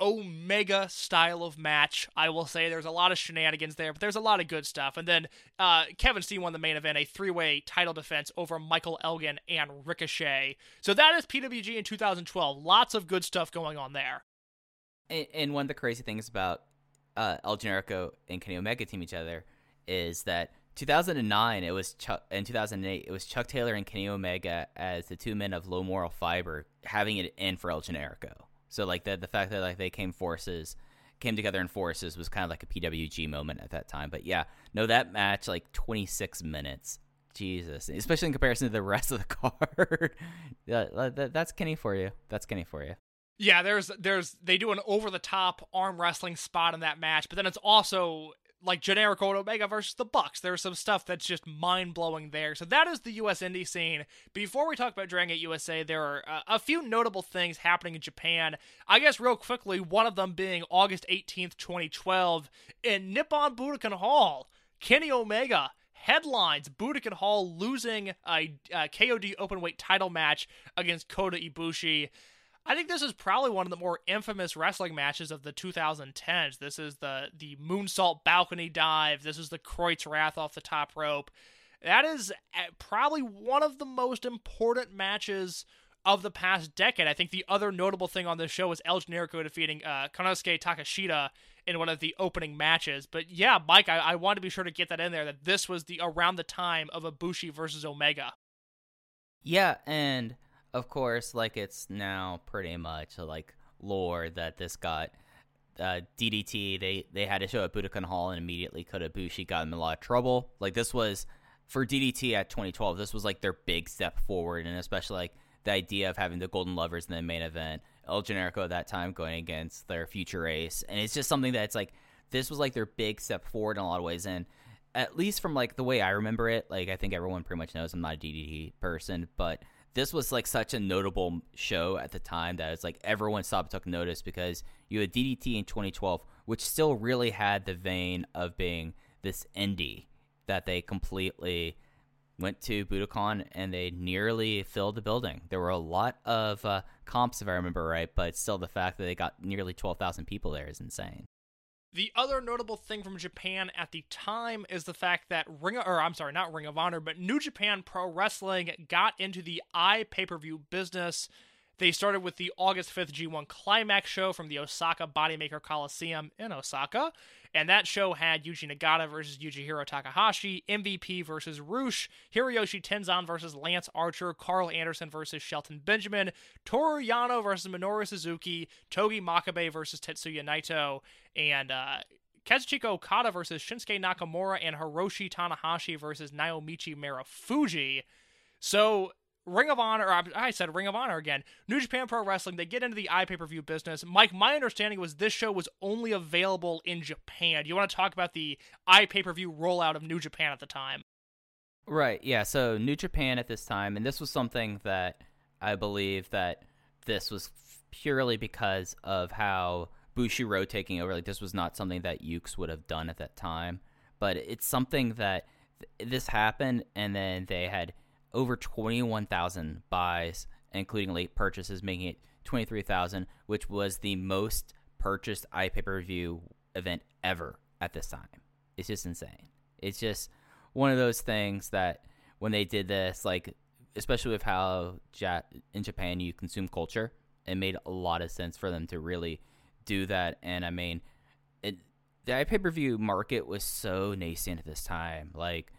Omega style of match. I will say there's a lot of shenanigans there, but there's a lot of good stuff. And then uh, Kevin Steen won the main event, a three way title defense over Michael Elgin and Ricochet. So that is PWG in 2012. Lots of good stuff going on there. And, and one of the crazy things about uh, El Generico and Kenny Omega team each other is that 2009 it was Chuck in 2008 it was Chuck Taylor and Kenny Omega as the two men of low moral fiber having it in for El Generico. So like the the fact that like they came forces came together in forces was kind of like a PWG moment at that time. But yeah, no, that match like 26 minutes. Jesus, especially in comparison to the rest of the card. yeah, uh, that, that's Kenny for you. That's Kenny for you. Yeah, there's there's they do an over the top arm wrestling spot in that match, but then it's also like generic Omega versus the Bucks. There's some stuff that's just mind blowing there. So that is the U.S. indie scene. Before we talk about Dragon Gate USA, there are uh, a few notable things happening in Japan. I guess real quickly, one of them being August 18th, 2012, in Nippon Budokan Hall. Kenny Omega headlines Budokan Hall losing a, a KOD openweight title match against Kota Ibushi. I think this is probably one of the more infamous wrestling matches of the 2010s. This is the the moonsault balcony dive. This is the Croyt's Rad off the top rope. That is uh, probably one of the most important matches of the past decade. I think the other notable thing on this show was El Generico defeating uh, Konosuke Takeshita in one of the opening matches. But yeah, Mike, I, I want to be sure to get that in there that this was the around the time of Ibushi versus Omega. Yeah, and of course, like it's now pretty much like lore that this got uh, DDT. They they had to show at Budokan Hall, and immediately Kota Ibushi got in a lot of trouble. Like this was for DDT at 2012. This was like their big step forward, and especially like the idea of having the Golden Lovers in the main event. El Generico at that time going against their future ace, and it's just something that's like this was like their big step forward in a lot of ways, and at least from like the way I remember it, like I think everyone pretty much knows I'm not a DDT person, but this was like such a notable show at the time that it's like everyone stopped took notice because you had DDT in 2012, which still really had the vein of being this indie that they completely went to Budokan and they nearly filled the building. There were a lot of uh, comps, if I remember right, but still the fact that they got nearly 12,000 people there is insane. The other notable thing from Japan at the time is the fact that Ring or I'm sorry, not Ring of Honor, but New Japan Pro Wrestling got into the i pay-per-view business. They started with the August 5th G1 Climax show from the Osaka Bodymaker Coliseum in Osaka. And that show had Yuji Nagata versus Yujiro Takahashi, MVP versus Rush, Hiroshi Tenzan versus Lance Archer, Karl Anderson versus Shelton Benjamin, Toru Yano versus Minoru Suzuki, Togi Makabe versus Tetsuya Naito, and uh, Kazuchika Okada versus Shinsuke Nakamura, and Hiroshi Tanahashi versus Naomichi Marufuji. So Ring of Honor, I said Ring of Honor again. New Japan Pro Wrestling, they get into the i pay per view business. Mike, my understanding was this show was only available in Japan. Do you want to talk about the i pay per view rollout of New Japan at the time? Right. Yeah. So New Japan at this time, and this was something that I believe that this was purely because of how Bushiroad taking over. Like this was not something that Yuke's would have done at that time, but it's something that th- this happened, and then they had over twenty one thousand buys, including late purchases, making it twenty three thousand, which was the most purchased iPay per view event ever at this time. It's just insane. It's just one of those things that when they did this, like especially with how ja- in Japan you consume culture, it made a lot of sense for them to really do that. And I mean, it, the pay per view market was so nascent at this time. Like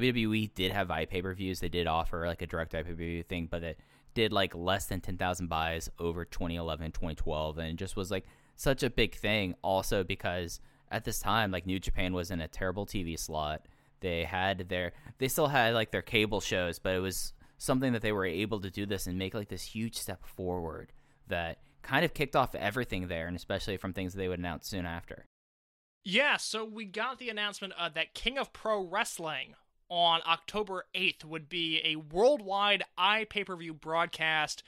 WWE did have iPay per views; they did offer like a direct iPay per view thing, but it did like less than ten thousand buys over 2011, 2012, and it just was like such a big thing. Also because at this time, like New Japan was in a terrible TV slot. They had their, they still had like their cable shows, but it was something that they were able to do this and make like this huge step forward that kind of kicked off everything there, and especially from things they would announce soon after. Yeah, so we got the announcement uh, that King of Pro Wrestling on October 8th would be a worldwide i pay per view broadcast.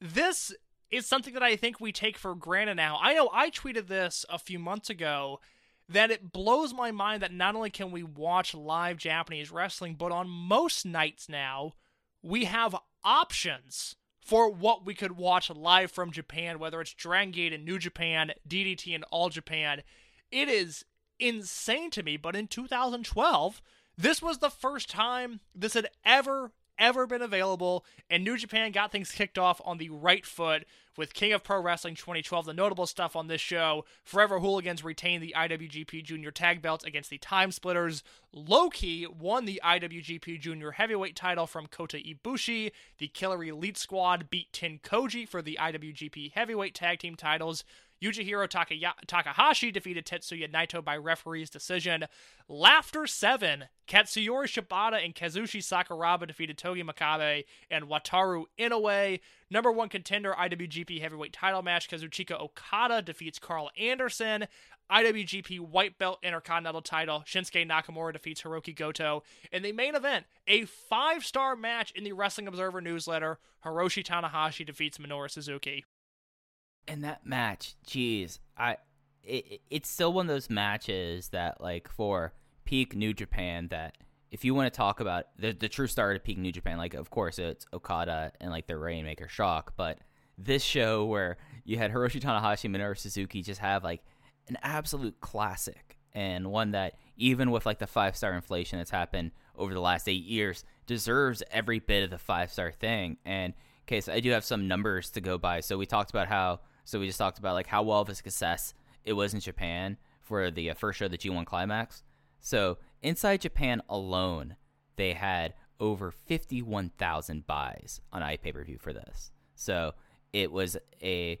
This is something that I think we take for granted now. I know I tweeted this a few months ago that it blows my mind that not only can we watch live Japanese wrestling, but on most nights now, we have options for what we could watch live from Japan, whether it's Dragon Gate in New Japan, DDT in All Japan. It is insane to me, but in 2012, this was the first time this had ever, ever been available, and New Japan got things kicked off on the right foot with King of Pro Wrestling 2012. The notable stuff on this show Forever Hooligans retained the IWGP Junior Tag Belts against the Time Splitters. Low Ki won the IWGP Junior Heavyweight title from Kota Ibushi. The Killer Elite Squad beat TenKoji for the IWGP Heavyweight Tag Team titles. Yujiro Takaya- Takahashi defeated Tetsuya Naito by referee's decision. Laughter 7, Katsuyori Shibata and Kazushi Sakuraba defeated Togi Makabe and Wataru Inoue. Number one contender IWGP Heavyweight title match, Kazuchika Okada defeats Karl Anderson. IWGP White Belt Intercontinental title, Shinsuke Nakamura defeats Hiroki Goto. In the main event, a five star match in the Wrestling Observer newsletter, Hiroshi Tanahashi defeats Minoru Suzuki. And that match, geez, I it, it's still one of those matches that like for peak New Japan that if you want to talk about the the true start of peak New Japan, like of course it's Okada and like the Rainmaker Shock, but this show where you had Hiroshi Tanahashi, and Minoru Suzuki just have like an absolute classic and one that even with like the five star inflation that's happened over the last eight years deserves every bit of the five star thing. And okay, so I do have some numbers to go by. So we talked about how so we just talked about like how well of a success it was in Japan for the uh, first show, the G1 Climax. So inside Japan alone, they had over 51,000 buys on iPay per view for this. So it was a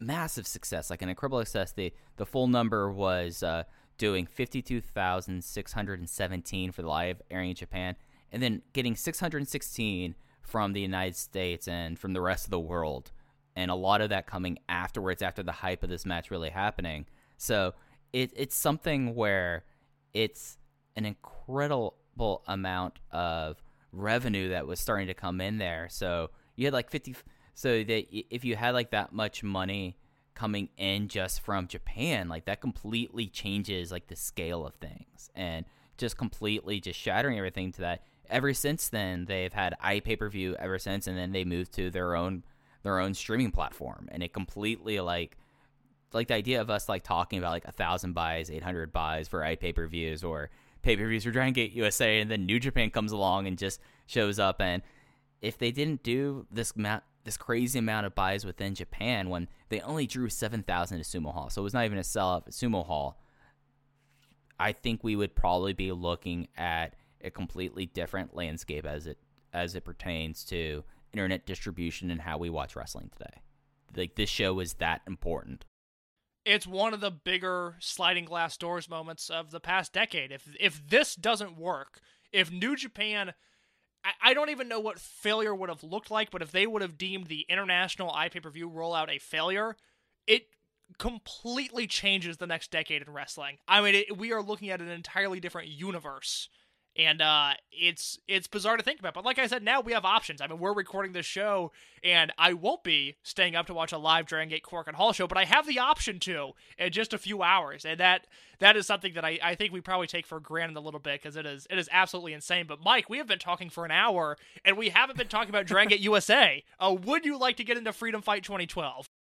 massive success, like an incredible success. The the full number was uh, doing 52,617 for the live airing in Japan, and then getting 616 from the United States and from the rest of the world and a lot of that coming afterwards after the hype of this match really happening. So it, it's something where it's an incredible amount of revenue that was starting to come in there. So you had like 50 so that if you had like that much money coming in just from Japan, like that completely changes like the scale of things and just completely just shattering everything to that. Ever since then, they've had iPay per view ever since, and then they moved to their own their own streaming platform, and it completely like like the idea of us like talking about like a thousand buys, eight hundred buys for iPay per views or pay per views for Dragon Gate USA, and then New Japan comes along and just shows up. And if they didn't do this ma- this crazy amount of buys within Japan when they only drew seven thousand to Sumo Hall, so it was not even a sellout at Sumo Hall. I think we would probably be looking at a completely different landscape as it as it pertains to internet distribution and how we watch wrestling today. Like this show is that important. It's one of the bigger sliding glass doors moments of the past decade. If if this doesn't work, if New Japan I, don't even know what failure would have looked like, but if they would have deemed the international iPay per view rollout a failure, it completely changes the next decade in wrestling. I mean, it, we are looking at an entirely different universe and uh, it's it's bizarre to think about. But like I said, now we have options. I mean, we're recording this show, and I won't be staying up to watch a live Dragon Gate Korakuen Hall show, but I have the option to in just a few hours, and that that is something that I, I think we probably take for granted a little bit because it is it is absolutely insane. But Mike, we have been talking for an hour, and we haven't been talking about Dragon Gate USA. Uh, would you like to get into Freedom Fight 2012?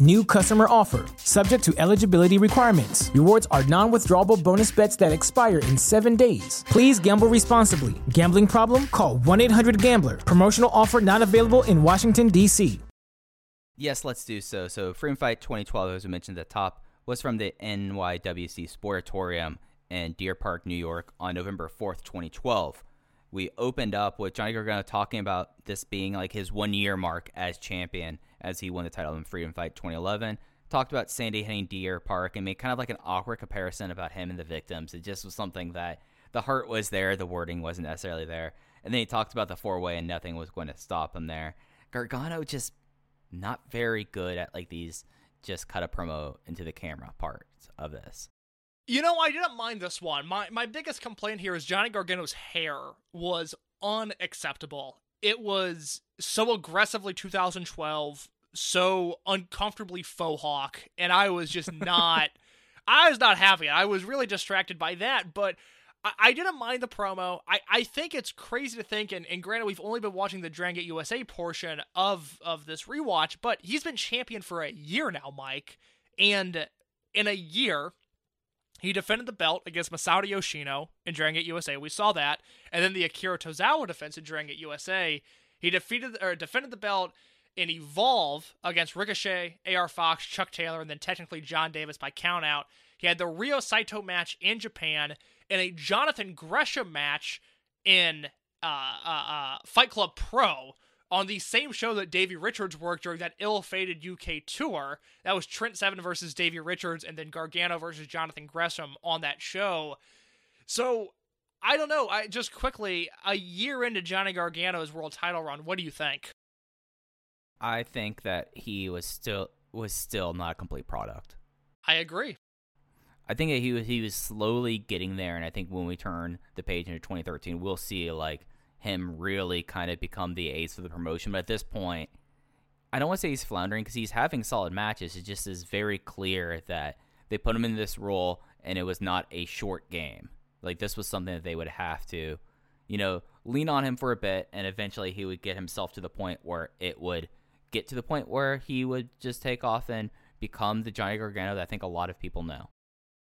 New customer offer, subject to eligibility requirements. Rewards are non withdrawable bonus bets that expire in seven days. Please gamble responsibly. Gambling problem? Call 1 800 Gambler. Promotional offer not available in Washington, D.C. Yes, let's do so. So, Freedom Fight 2012, as we mentioned at the top, was from the NYWC Sportatorium in Deer Park, New York on November 4th, 2012. We opened up with Johnny Gargano talking about this being like his one year mark as champion as he won the title in Freedom Fight 2011. Talked about Sandy hitting Deer Park and made kind of like an awkward comparison about him and the victims. It just was something that the heart was there, the wording wasn't necessarily there. And then he talked about the four way and nothing was going to stop him there. Gargano just not very good at like these just cut a promo into the camera parts of this. You know, I didn't mind this one. My my biggest complaint here is Johnny Gargano's hair was unacceptable. It was so aggressively 2012, so uncomfortably faux hawk, and I was just not I was not happy. I was really distracted by that, but I, I didn't mind the promo. I, I think it's crazy to think, and, and granted, we've only been watching the Dragon Gate USA portion of, of this rewatch, but he's been champion for a year now, Mike. And in a year, he defended the belt against Masato Yoshino in Dragon Gate USA. We saw that. And then the Akira Tozawa defense in Dragon Gate USA. He defeated or defended the belt in Evolve against Ricochet, AR Fox, Chuck Taylor, and then technically John Davis by countout. He had the Ryo Saito match in Japan and a Jonathan Gresham match in uh, uh, uh, Fight Club Pro on the same show that Davey Richards worked during that ill-fated UK tour. That was Trent Seven versus Davey Richards, and then Gargano versus Jonathan Gresham on that show. So I don't know. I just quickly a year into Johnny Gargano's world title run. What do you think? I think that he was still was still not a complete product. I agree. I think that he was he was slowly getting there, and I think when we turn the page into 2013, we'll see like him really kind of become the ace of the promotion. But at this point, I don't want to say he's floundering because he's having solid matches. It just is very clear that they put him in this role, and it was not a short game. Like this was something that they would have to, you know, lean on him for a bit, and eventually he would get himself to the point where it would get to the point where he would just take off and become the Johnny Gargano that I think a lot of people know.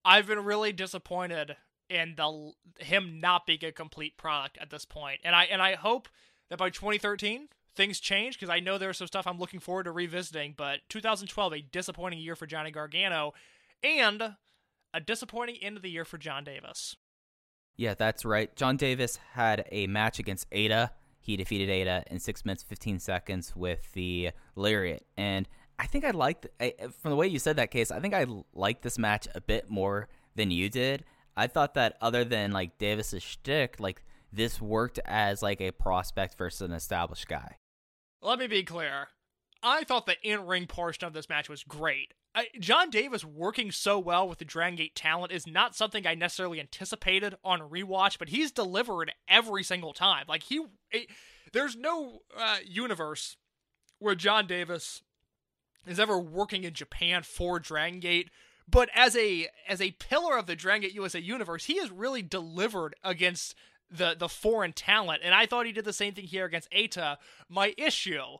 I've been really disappointed in the him not being a complete product at this point, and I and I hope that by 2013 things change because I know there's some stuff I'm looking forward to revisiting. But 2012, a disappointing year for Johnny Gargano, and a disappointing end of the year for John Davis. Yeah, that's right. John Davis had a match against Eita. He defeated Eita in six minutes, 15 seconds with the lariat. And I think I liked, I, from the way you said that case, I think I liked this match a bit more than you did. I thought that other than like Davis's shtick, like this worked as like a prospect versus an established guy. Let me be clear. I thought the in-ring portion of this match was great. I, John Davis working so well with the Dragon Gate talent is not something I necessarily anticipated on rewatch, but he's delivered every single time. Like he, it, there's no uh, universe where John Davis is ever working in Japan for Dragon Gate, but as a as a pillar of the Dragon Gate USA universe, he has really delivered against the the foreign talent, and I thought he did the same thing here against Eita. My issue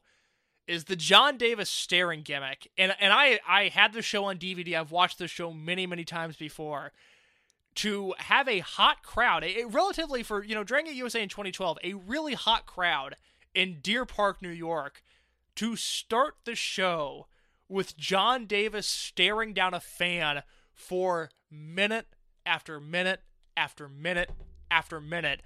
is the John Davis staring gimmick, and and I I had the show on DVD. I've watched the show many many times before. To have a hot crowd, a, a relatively for you know Dragon Gate USA in 2012, a really hot crowd in Deer Park, New York, to start the show with John Davis staring down a fan for minute after minute after minute after minute.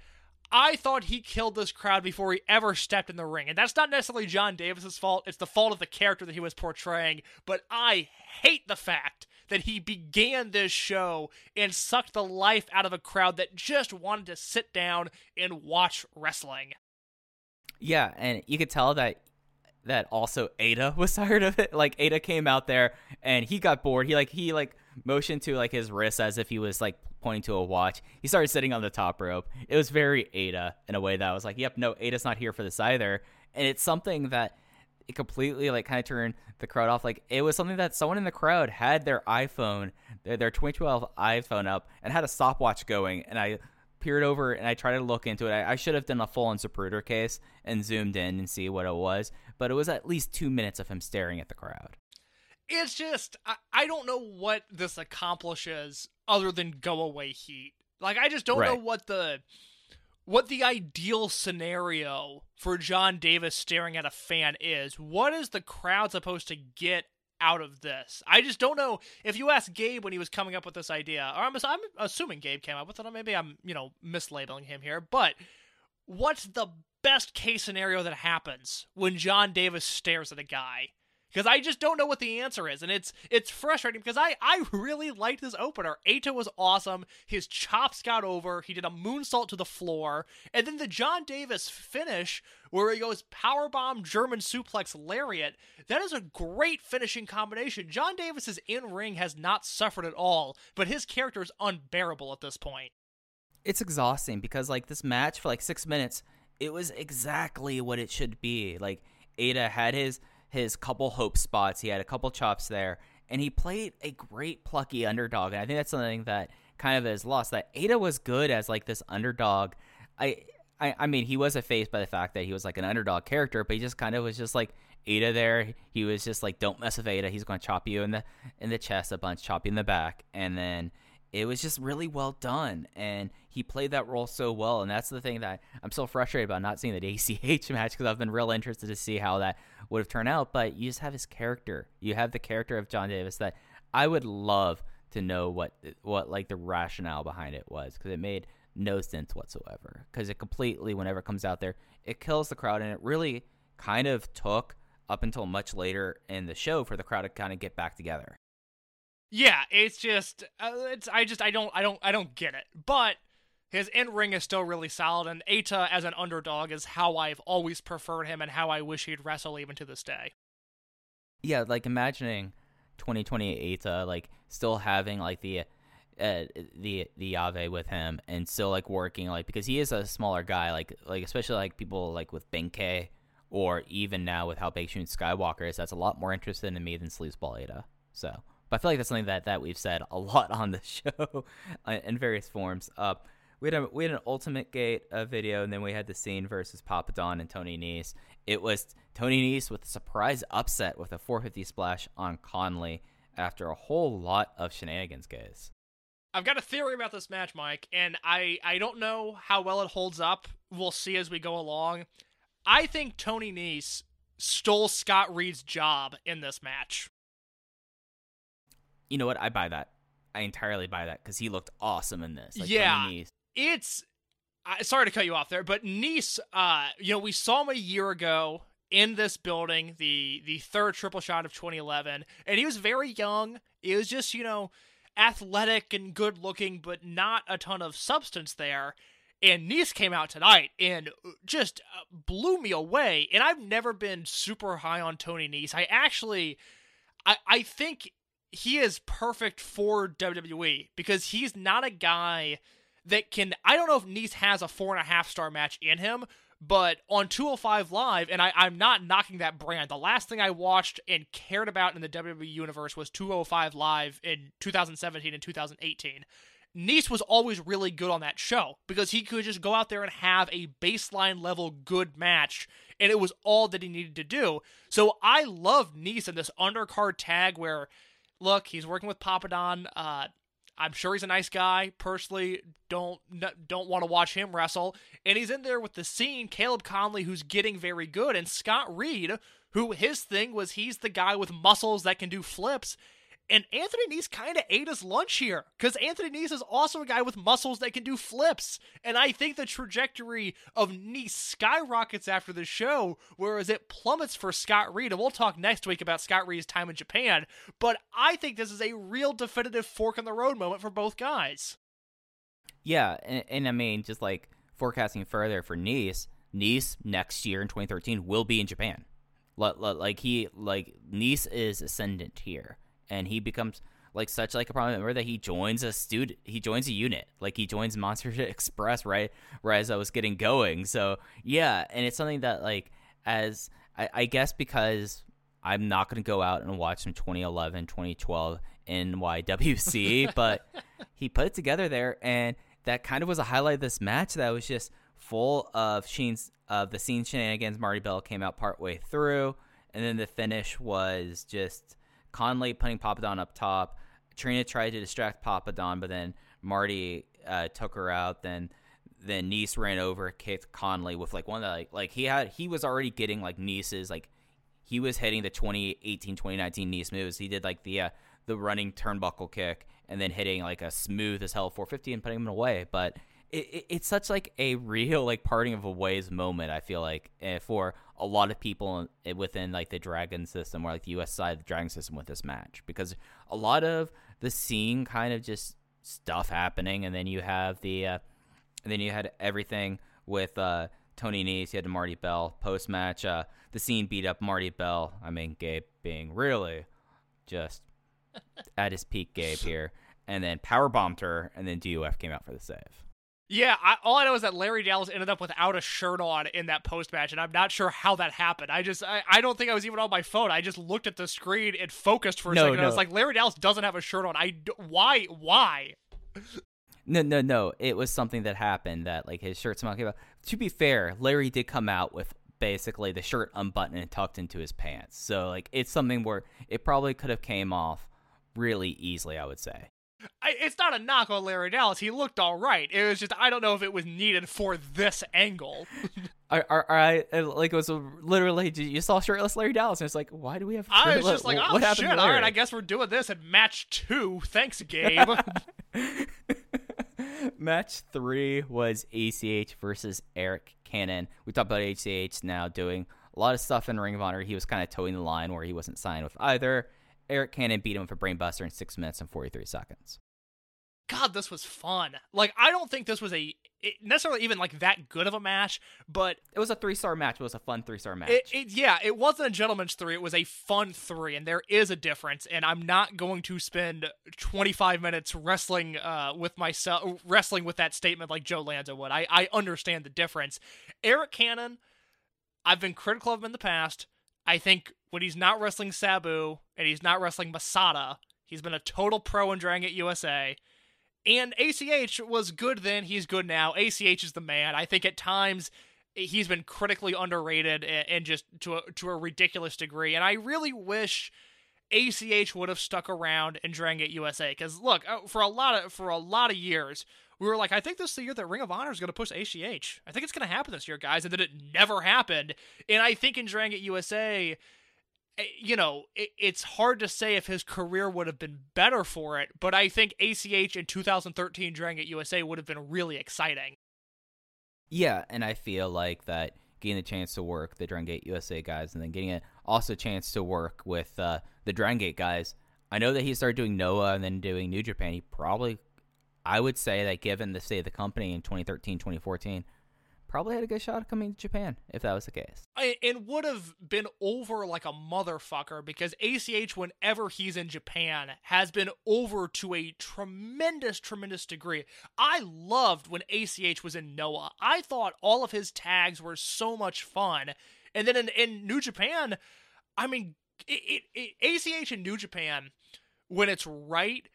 I thought he killed this crowd before he ever stepped in the ring. And that's not necessarily John Davis's fault. It's the fault of the character that he was portraying. But I hate the fact that he began this show and sucked the life out of a crowd that just wanted to sit down and watch wrestling. Yeah, and you could tell that that also Eita was tired of it. Like Eita came out there and he got bored. He like he like motioned to like his wrist as if he was like pointing to a watch. He started sitting on the top rope. It was very Eita in a way that I was like, "Yep, no, Eita's not here for this either." And it's something that it completely like kind of turned the crowd off. Like it was something that someone in the crowd had their iPhone, their, their 2012 iPhone up, and had a stopwatch going. And I peered over and I tried to look into it. I, I should have done a full on Zapruder case and zoomed in and see what it was, but it was at least two minutes of him staring at the crowd. It's just I, I don't know what this accomplishes other than go away heat. Like I just don't know what the what the ideal scenario for John Davis staring at a fan is. What is the crowd supposed to get out of this? I just don't know. If you ask Gabe when he was coming up with this idea, or I'm, I'm assuming Gabe came up with it, or maybe I'm you know mislabeling him here, but what's the best case scenario that happens when John Davis stares at a guy? Because I just don't know what the answer is, and it's it's frustrating because I I really liked this opener. Eita was awesome. His chops got over. He did a moonsault to the floor, and then the John Davis finish where he goes powerbomb German suplex lariat. That is a great finishing combination. John Davis's in ring has not suffered at all, but his character is unbearable at this point. it's exhausting because like this match for like six minutes, it was exactly what it should be. Like Eita had his his couple hope spots, he had a couple chops there, and he played a great plucky underdog. And I think that's something that kind of is lost. That Eita was good as like this underdog. I I, I mean, he was a face by the fact that he was like an underdog character, but he just kind of was just like Eita there. He was just like, "Don't mess with Eita. He's going to chop you in the in the chest a bunch, chop you in the back," and then it was just really well done and he played that role so well and that's the thing that i'm so frustrated about not seeing the ACH match because i've been real interested to see how that would have turned out but you just have his character. You have the character of john davis that i would love to know what what like the rationale behind it was because it made no sense whatsoever. Because it completely whenever it comes out there it kills the crowd and it really kind of took up until much later in the show for the crowd to kind of get back together. Yeah, it's just uh, it's I just I don't I don't I don't get it. But his in ring is still really solid, and Eita as an underdog is how I've always preferred him and how I wish he'd wrestle even to this day. yeah, like imagining 2020 Eita like still having like the uh, the the Ave with him and still like working like because he is a smaller guy like like especially like people like with Benkei or even now with how big Shun Skywalker is that's a lot more interested in me than Sleazeball Eita. So, but I feel like that's something that that we've said a lot on the show uh, in various forms. Uh, we had a we had an Ultimate Gate uh, video, and then we had the scene versus Papadon and Tony Nese. It was Tony Nese with a surprise upset with a 450 splash on Konley after a whole lot of shenanigans, guys. I've got a theory about this match, Mike, and I I don't know how well it holds up. We'll see as we go along. I think Tony Nese stole Scott Reed's job in this match. You know what? I buy that. I entirely buy that because he looked awesome in this. Like, Yeah. Tony Nese. It's I, sorry to cut you off there, but Nese, uh, you know, we saw him a year ago in this building, the the third triple shot of 2011, and he was very young. It was just you know athletic and good looking, but not a ton of substance there. And Nese came out tonight and just uh, blew me away. And I've never been super high on Tony Nese. I actually, I I think he is perfect for WWE because he's not a guy that can. I don't know if Nese has a four and a half star match in him, but on 205 Live, and I, I'm not knocking that brand. The last thing I watched and cared about in the WWE universe was 205 Live in 2017 and 2018. Nese was always really good on that show because he could just go out there and have a baseline level good match, and it was all that he needed to do. So I love Nese in this undercard tag where, look, he's working with Papadon. Uh, I'm sure he's a nice guy. Personally, don't don't want to watch him wrestle. And he's in there with the scene, Caleb Konley, who's getting very good, and Scott Reed, who his thing was he's the guy with muscles that can do flips. And Anthony Nese kind of ate his lunch here because Anthony Nese is also a guy with muscles that can do flips. And I think the trajectory of Nese skyrockets after the show, whereas it plummets for Scott Reed. And we'll talk next week about Scott Reed's time in Japan. But I think this is a real definitive fork in the road moment for both guys. Yeah, and, and I mean, just like forecasting further for Nese, Nese next year in 2013 will be in Japan. Like he, like Nese is ascendant here and he becomes like such like a prominent member that he joins a student he joins a unit. Like he joins monster express right right as i was getting going. So yeah and it's something that like as i, I guess because i'm not going to go out and watch some 2011 2012 nywc but he put it together there and that kind of was a highlight of this match that was just full of scenes of the scene shenanigans marty bell came out partway through and then the finish was just Konley putting Papadon up top. Trina tried to distract Papadon, but then Marty uh, took her out. Then then Nese ran over, kicked Konley with like one of the, like like he had he was already getting like Nese's like he was hitting the 2018 2019 Nese moves. He did like the uh, the running turnbuckle kick and then hitting like a smooth as hell 450 and putting him away. But it, it, it's such like a real like parting of a ways moment. I feel like eh, for a lot of people within like the Dragon system or like the US side of the Dragon system with this match because a lot of the scene kind of just stuff happening and then you have the uh, and then you had everything with uh, Tony Nese, you had Marty Bell post match. Uh, the scene beat up Marty Bell. I mean, Gabe being really just at his peak, Gabe here, and then power bombed her, and then DUF came out for the save. Yeah, I, all I know is that Larry Dallas ended up without a shirt on in that post match, and I'm not sure how that happened. I just, I, I don't think I was even on my phone. I just looked at the screen and focused for a No, second. And I was like, Larry Dallas doesn't have a shirt on. I, why, why? No, no, no. It was something that happened that like his shirt somehow came out. To be fair, Larry did come out with basically the shirt unbuttoned and tucked into his pants. So like it's something where it probably could have came off really easily. I would say. I, it's not a knock on Larry Dallas. He looked all right. It was just I don't know if it was needed for this angle. Are, are, are I like it was literally you saw shirtless Larry Dallas and it's like why do we have? I was just like, oh, what oh happened shit! All right? I guess we're doing this at match two. Thanks, Gabe. Match three was ACH versus Arik Cannon. We talked about ACH now doing a lot of stuff in Ring of Honor. He was kind of towing the line where he wasn't signed with either. Arik Cannon beat him with a brainbuster in six minutes and 43 seconds. God, this was fun. Like I don't think this was a it, necessarily even like that good of a match, but It was a three star match. It was a fun three star match. It, it, yeah, it wasn't a gentleman's three. It was a fun three, and there is a difference. And I'm not going to spend 25 minutes wrestling uh, with myself, wrestling with that statement like Joe Lanza would. I, I understand the difference. Arik Cannon, I've been critical of him in the past. I think when he's not wrestling Sabu and he's not wrestling Masada, he's been a total pro in Dragon Gate USA. And ACH was good then, he's good now. ACH is the man. I think at times he's been critically underrated and, just to a, to a ridiculous degree. And I really wish ACH would have stuck around in Dragon Gate USA because look, uh, for a lot of for a lot of years, we were like, I think this is the year that Ring of Honor is going to push ACH. I think it's going to happen this year, guys, and then it never happened. And I think in Dragon Gate USA, you know, it's hard to say if his career would have been better for it, but I think ACH in 2013 Dragon Gate USA would have been really exciting. Yeah, and I feel like that getting the chance to work the Dragon Gate USA guys and then getting a, also a chance to work with uh, the Dragon Gate guys. I know that he started doing Noah and then doing New Japan. He probably, I would say that given the state of the company in 2013, 2014, probably had a good shot at coming to Japan if that was the case. And would have been over like a motherfucker because ACH, whenever he's in Japan, has been over to a tremendous, tremendous degree. I loved when ACH was in Noah. I thought all of his tags were so much fun. And then in, in New Japan, I mean, it, it, it, ACH in New Japan, when it's right,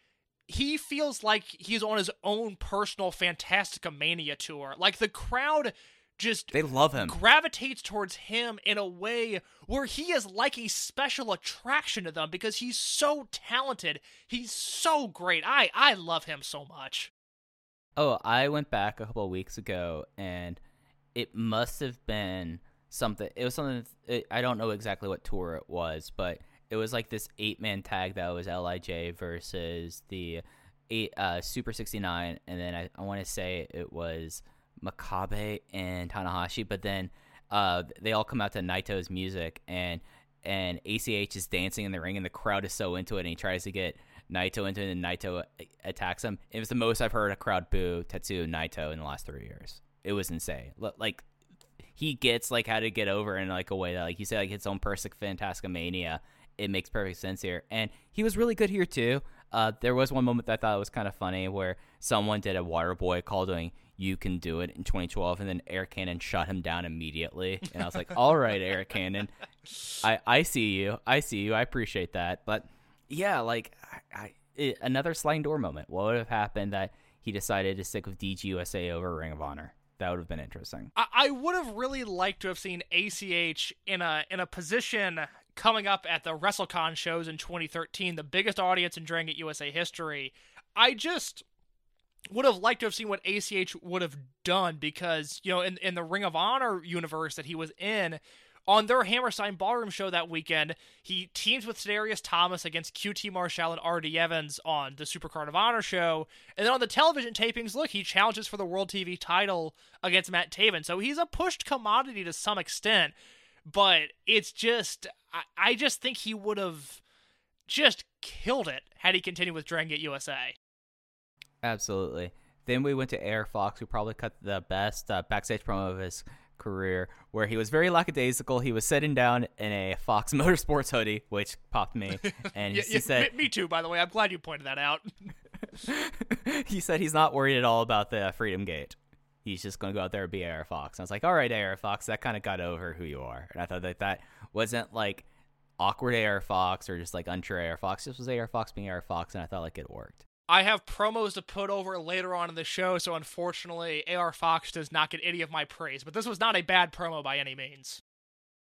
he feels like he's on his own personal Fantastica Mania tour. Like the crowd just They love him. gravitates towards him in a way where he is like a special attraction to them because he's so talented. He's so great. I I love him so much. Oh, I went back a couple of weeks ago, and it must have been something. It was something. It, I don't know exactly what tour it was, but it was like this eight man tag that was Lij versus the eight uh, Super sixty nine, and then I, I want to say it was Makabe and Tanahashi, but then uh, they all come out to Naito's music, and and ACH is dancing in the ring, and the crowd is so into it, and he tries to get Naito into it, and Naito attacks him. It was the most I've heard a crowd boo Tetsuya Naito in the last three years. It was insane. Like he gets like how to get over in like a way that like you said like his own perfect Fantastica Mania. It makes perfect sense here, and he was really good here too. Uh, there was one moment that I thought was kind of funny where someone did a water boy call doing "You Can Do It" in 2012, and then Arik Cannon shut him down immediately. And I was like, "All right, Arik Cannon, I I see you, I see you, I appreciate that." But yeah, like I, I it, another sliding door moment. What would have happened that he decided to stick with DGUSA over Ring of Honor? That would have been interesting. I, I would have really liked to have seen ACH in a in a position coming up at the WrestleCon shows in 2013, the biggest audience in Dragon USA history. I just would have liked to have seen what ACH would have done because you know in in the Ring of Honor universe that he was in. On their Hammerstein Ballroom show that weekend, he teams with Tadarius Thomas against QT Marshall and R.D. Evans on the Supercard of Honor show. And then on the television tapings, look, he challenges for the World TV title against Matt Taven. So he's a pushed commodity to some extent. But it's just, I, I just think he would have just killed it had he continued with Dragon Gate USA. Absolutely. Then we went to AR Fox, who probably cut the best uh, backstage promo of his career, where he was very lackadaisical. He was sitting down in a Fox Motorsports hoodie, which popped me, and Yeah, he yeah, said me, me too, by the way. I'm glad you pointed that out. he said he's not worried at all about the Freedom Gate. He's just going to go out there and be AR Fox. And I was like, all right, AR Fox, that kind of got over who you are. And I thought that that wasn't like awkward AR Fox or just like unsure AR Fox. This was AR Fox being AR Fox, and I thought like it worked. I have promos to put over later on in the show, so unfortunately, AR Fox does not get any of my praise. But this was not a bad promo by any means.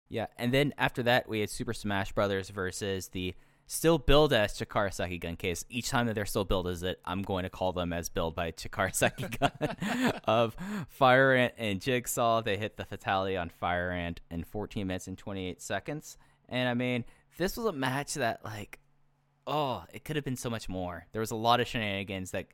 Yeah, and then after that, we had Super Smash Brothers versus the still billed as Chikara Gun case. Each time that they're still billed as it, I'm going to call them as billed by Chikara Gun of Fire Ant and Jigsaw. They hit the fatality on Fire Ant in 14 minutes and 28 seconds. And I mean, this was a match that like oh, it could have been so much more. There was a lot of shenanigans that,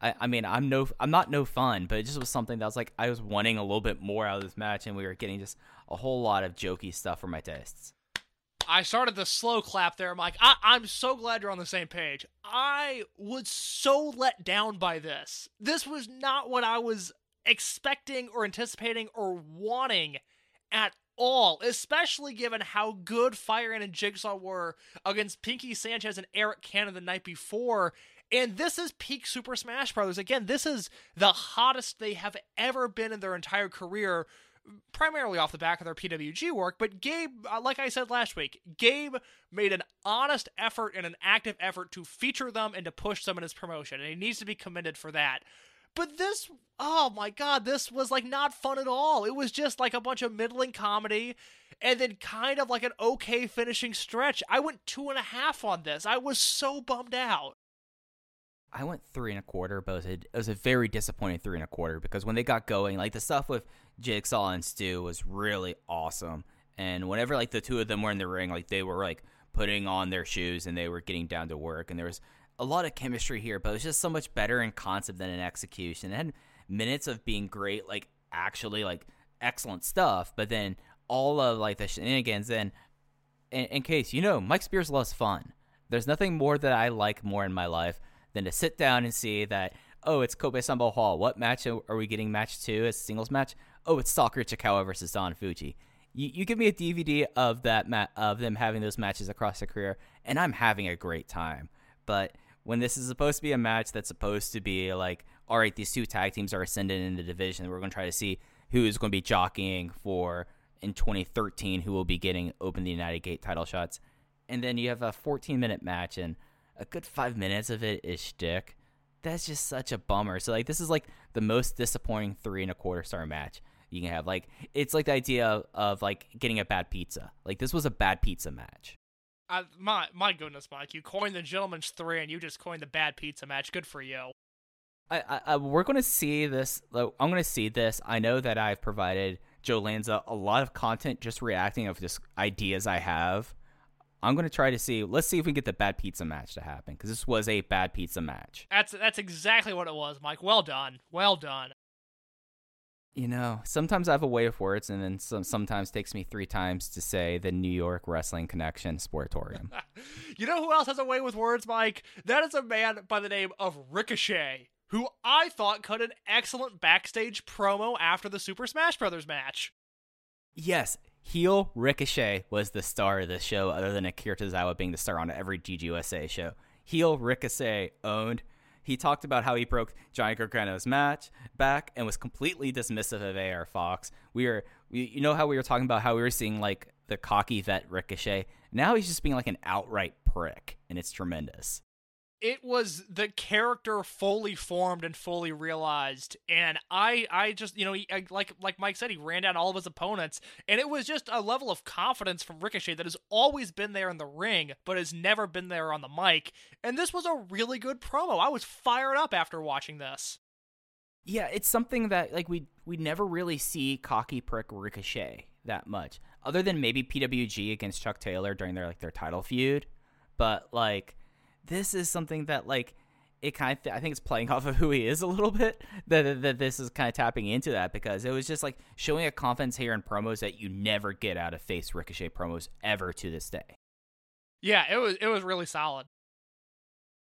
I, I mean, I'm no, I'm not no fun, but it just was something that was like I was wanting a little bit more out of this match, and we were getting just a whole lot of jokey stuff for my tastes. I started the slow clap there, Mike. I- I'm so glad you're on the same page. I was so let down by this. This was not what I was expecting or anticipating or wanting at all, especially given how good Fire and Jigsaw were against Pinkie Sanchez and Arik Cannon the night before. And this is peak Super Smash Brothers. Again, this is the hottest they have ever been in their entire career, primarily off the back of their PWG work. But Gabe, uh, like I said last week, Gabe made an honest effort and an active effort to feature them and to push them in his promotion, and he needs to be commended for that. But this, oh my god, this was like not fun at all. It was just like a bunch of middling comedy and then kind of like an okay finishing stretch. I went two and a half on this. I was so bummed out. I went three and a quarter, but it was, a, it was a very disappointing three and a quarter because when they got going, like the stuff with Jigsaw and Stu was really awesome. And whenever like the two of them were in the ring, like they were like putting on their shoes and they were getting down to work, and there was a lot of chemistry here, but it was just so much better in concept than in execution. It had minutes of being great, like actually like excellent stuff, but then all of like the shenanigans. And in, in case you know, Mike Spears loves fun. There's nothing more that I like more in my life than to sit down and see that. Oh, it's Kobe Sanbo Hall. What match are we getting? Match two, a singles match. Oh, it's Stalker Ichikawa versus Don Fujii. You, you give me a DVD of that ma- of them having those matches across their career, and I'm having a great time. But when this is supposed to be a match that's supposed to be like, all right, these two tag teams are ascending in the division. We're going to try to see who is going to be jockeying for in 2013, who will be getting Open the United Gate title shots. And then you have a 14 minute match, and a good five minutes of it is shtick. That's just such a bummer. So like this is like the most disappointing three and a quarter star match you can have. Like it's like the idea of, of like getting a bad pizza. Like this was a bad pizza match. Uh, my my goodness, Mike, you coined the gentleman's three, and you just coined the bad pizza match. Good for you. I, I, I we're going to see this. like, I'm going to see this. I know that I've provided Joe Lanza a lot of content just reacting of just ideas I have. I'm going to try to see. Let's see if we can get the bad pizza match to happen because this was a bad pizza match. That's that's exactly what it was, Mike. Well done, well done. You know, sometimes I have a way of words, and then some, sometimes takes me three times to say the New York Wrestling Connection Sportatorium. You know who else has a way with words, Mike? That is a man by the name of Ricochet, who I thought cut an excellent backstage promo after the Super Smash Brothers match. yes, heel Ricochet was the star of this show, other than Akira Tozawa being the star on every DGUSA show. Heel Ricochet owned. He talked about how he broke Johnny Gargano's match back and was completely dismissive of AR Fox. We were, we, you know how we were talking about how we were seeing like the cocky vet Ricochet. Now he's just being like an outright prick, and it's tremendous. It was the character fully formed and fully realized and i i just you know he, like like mike said he ran down all of his opponents and it was just a level of confidence from ricochet that has always been there in the ring but has never been there on the mic and this was a really good promo i was fired up after watching this Yeah, it's something that like we we never really see cocky prick Ricochet that much, other than maybe PWG against Chuck Taylor during their like their title feud. But like, this is something that like it kind of I think it's playing off of who he is a little bit. That that, that this is kind of tapping into that because it was just like showing a confidence here in promos that you never get out of face Ricochet promos ever to this day. yeah it was it was really solid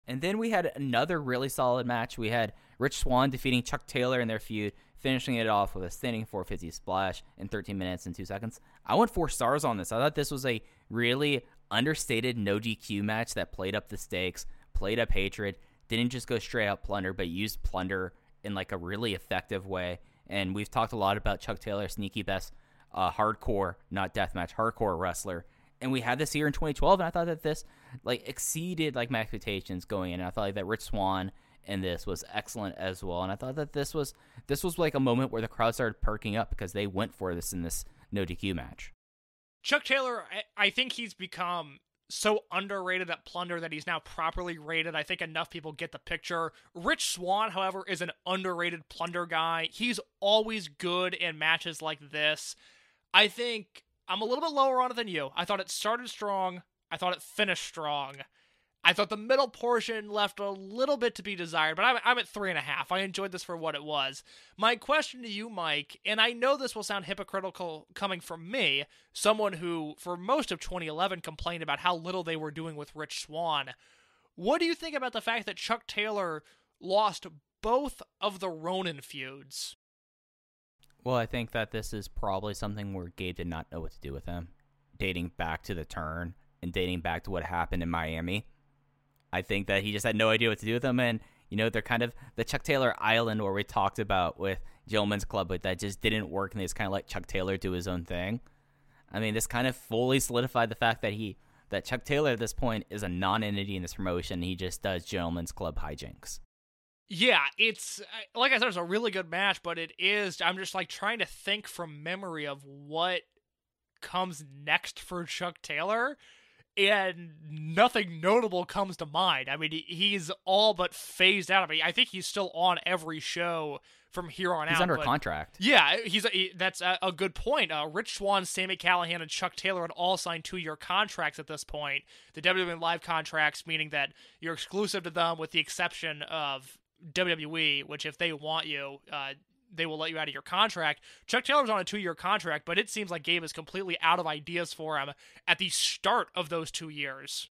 And then we had another really solid match. We had Rich Swann defeating Chuck Taylor in their feud, finishing it off with a standing 450 splash in 13 minutes and 2 seconds. I went 4 stars on this. I thought this was a really understated no DQ match that played up the stakes, played up hatred, didn't just go straight out plunder, but used plunder in like a really effective way. And we've talked a lot about Chuck Taylor, sneaky best uh, hardcore, not deathmatch, hardcore wrestler. And we had this here in 2012 and i thought that this like exceeded like my expectations going in. And i thought like that rich swann in this was excellent as well. And i thought that this was this was like a moment where the crowd started perking up because they went for this in this no dq match Chuck Taylor, I, think he's become so underrated at Plunder that he's now properly rated. I think enough people get the picture. Rich Swann, however, is an underrated Plunder guy. He's always good in matches like this. I think I'm a little bit lower on it than you. I thought it started strong. I thought it finished strong. I thought the middle portion left a little bit to be desired, but I'm, I'm at three and a half. I enjoyed this for what it was. My question to you, Mike, and I know this will sound hypocritical coming from me, someone who, for most of 2011, complained about how little they were doing with Rich Swann. What do you think about the fact that Chuck Taylor lost both of the Ronin feuds? well i think that this is probably something where gabe did not know what to do with him dating back to the turn and dating back to what happened in miami I think that he just had no idea what to do with them. And, you know, they're kind of the Chuck Taylor Island where we talked about with Gentleman's Club, but that just didn't work. And they just kind of let Chuck Taylor do his own thing. I mean, this kind of fully solidified the fact that he, that Chuck Taylor at this point is a non entity in this promotion. He just does Gentleman's Club hijinks. Yeah, it's uh, like I said, it's a really good match, but it is. I'm just like trying to think from memory of what comes next for Chuck Taylor, and nothing notable comes to mind. I mean, he's all but phased out. I mean, I think he's still on every show from here on He's out. He's under contract. Yeah, he's he- that's a, a good point. Uh, Rich Swann, Sami Callihan, and Chuck Taylor had all signed two-year contracts at this point. The WWN live contracts, meaning that you're exclusive to them, with the exception of WWE, which if they want you, uh, they will let you out of your contract. Chuck Taylor's on a two-year contract, but it seems like Gabe is completely out of ideas for him at the start of those two years.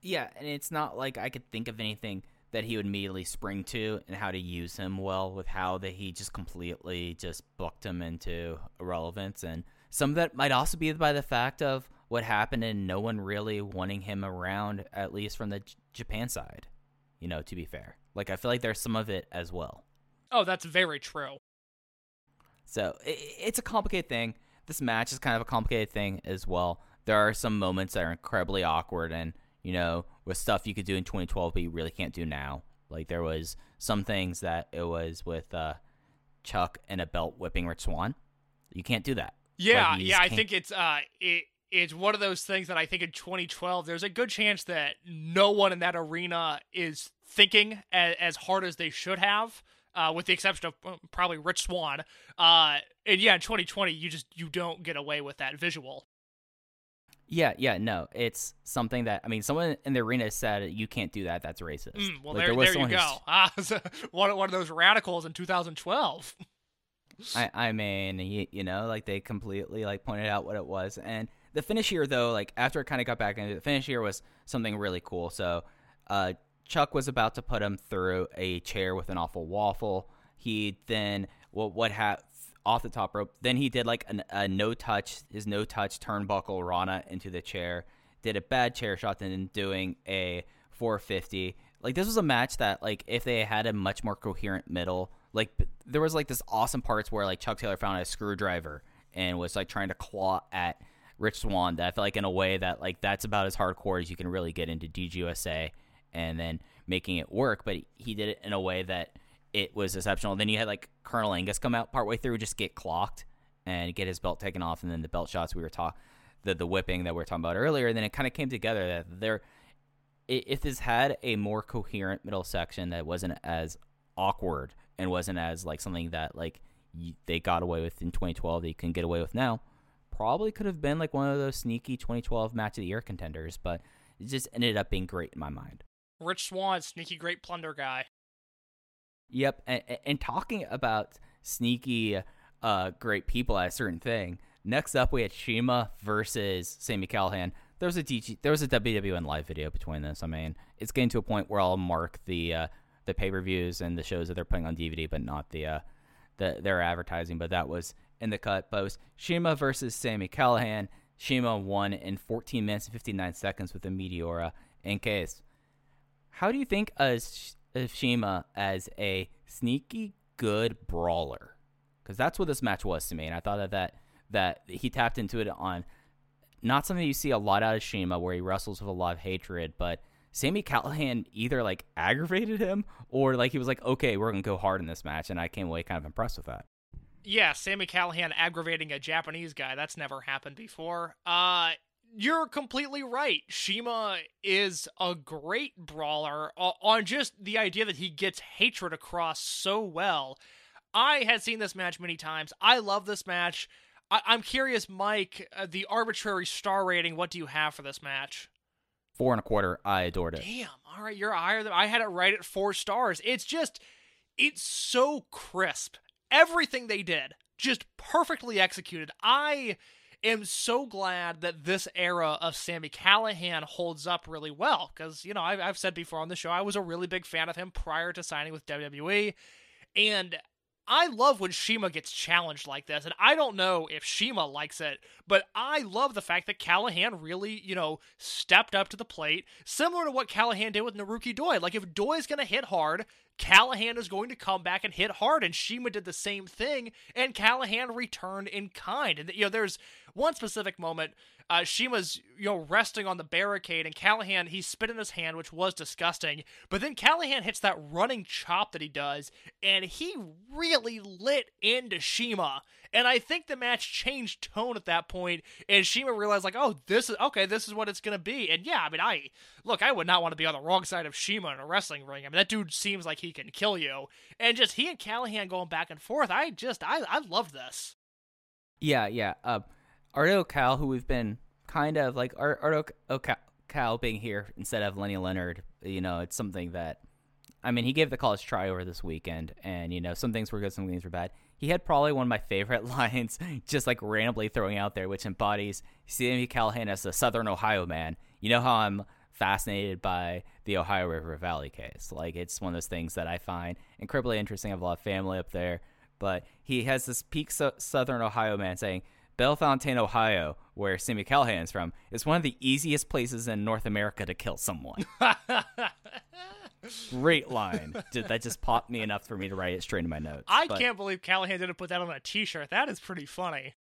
Yeah, and it's not like I could think of anything that he would immediately spring to and how to use him well with how that he just completely just booked him into irrelevance and some of that might also be by the fact of what happened and no one really wanting him around at least from the J- Japan side. You know, to be fair. Like I feel like there's some of it as well. Oh, that's very true. So it's a complicated thing. This match is kind of a complicated thing as well. There are some moments that are incredibly awkward, and you know, with stuff you could do in 2012, but you really can't do now. Like there was some things that it was with uh, Chuck and a belt whipping Rich Swann. You can't do that. Yeah, Like, yeah, I can't- think it's uh it it's one of those things that I think in 2012 there's a good chance that no one in that arena is thinking as, as hard as they should have. Uh, with the exception of uh, probably Rich Swann, uh, and yeah, in 2020, you just you don't get away with that visual. Yeah, yeah, no, it's something that I mean, someone in the arena said you can't do that. That's racist. Mm, well, Like, there, was there you who's- go. Ah, so one one of those radicals in 2012. I, I mean, you, you know, like they completely like pointed out what it was, and the finish here though, like after it kind of got back into the finish here was something really cool. So, uh, Chuck was about to put him through a chair with an awful waffle. He then what what ha off the top rope. Then he did like an, a no touch, his no touch turnbuckle Rana into the chair. Did a bad chair shot, then doing a 450. Like this was a match that like if they had a much more coherent middle, like there was like this awesome parts where like Chuck Taylor found a screwdriver and was like trying to claw at Rich Swann. That I feel like in a way that like that's about as hardcore as you can really get into DGUSA, and then making it work. But he did it in a way that it was exceptional. Then you had like Colonel Angus come out partway through, just get clocked and get his belt taken off, and then the belt shots we were talking, the the whipping that we were talking about earlier. And then it kind of came together that there, if this had a more coherent middle section that wasn't as awkward and wasn't as like something that like they got away with in 2012 that you can get away with now, probably could have been like one of those sneaky 2012 match of the year contenders. But it just ended up being great in my mind. Rich Swann, sneaky great plunder guy. Yep, and, and talking about sneaky, uh, great people at a certain thing. Next up, we had CIMA versus Sami Callihan. There was a DG, there was a WWN live video between this. I mean, it's getting to a point where I'll mark the uh, the pay per views and the shows that they're putting on DVD, but not the uh, the their advertising. But that was in the cut. But was CIMA versus Sami Callihan. CIMA won in 14 minutes and 59 seconds with a Meteora. In case, how do you think of, CIMA as a sneaky good brawler? Because that's what this match was to me, and I thought that that that he tapped into it on not something you see a lot out of CIMA, where he wrestles with a lot of hatred, but Sami Callihan either like aggravated him or like he was like, okay, we're gonna go hard in this match, and I came away kind of impressed with that. Yeah, Sami Callihan aggravating a Japanese guy. That's never happened before. Uh you're completely right. CIMA is a great brawler on just the idea that he gets hatred across so well. I had seen this match many times. I love this match. I- I'm curious, Mike, uh, the arbitrary star rating, what do you have for this match? Four and a quarter, I adored it. Damn. All right, you're higher than I had it right at four stars. It's just, it's so crisp. Everything they did, just perfectly executed. I am so glad that this era of Sami Callihan holds up really well because, you know, I've, I've said before on the show, I was a really big fan of him prior to signing with WWE. And I love when CIMA gets challenged like this, and I don't know if CIMA likes it, but I love the fact that Callihan really, you know, stepped up to the plate, similar to what Callihan did with Naruki Doi. Like, if Doi's going to hit hard, Callihan is going to come back and hit hard, and CIMA did the same thing, and Callihan returned in kind. And, you know, there's one specific moment, uh, CIMA's, you know, resting on the barricade, and Callihan, he spit in his hand, which was disgusting, but then Callihan hits that running chop that he does, and he really lit into CIMA. And I think the match changed tone at that point, and CIMA realized, like, oh, this is okay, this is what it's gonna be. And yeah, I mean, I look, I would not want to be on the wrong side of CIMA in a wrestling ring. I mean, that dude seems like he can kill you. And just he and Callihan going back and forth, I just I I love this. Yeah, yeah. Uh, Ardo Cal, who we've been kind of like Ar- Ardo Cal, Cal being here instead of Lenny Leonard, you know, it's something that, I mean, he gave the college try over this weekend, and you know, some things were good, some things were bad. He had probably one of my favorite lines, just like randomly throwing out there, which embodies Sami Callihan as a Southern Ohio man. You know how I'm fascinated by the Ohio River Valley case. Like it's one of those things that I find incredibly interesting. I have a lot of family up there, but he has this peak so- Southern Ohio man saying, Bellefontaine, Ohio, where Sami Callihan is from, is one of the easiest places in North America to kill someone. Great line. Ju- that just popped me enough for me to write it straight in my notes. I But- can't believe Callihan didn't put that on a T-shirt. That is pretty funny.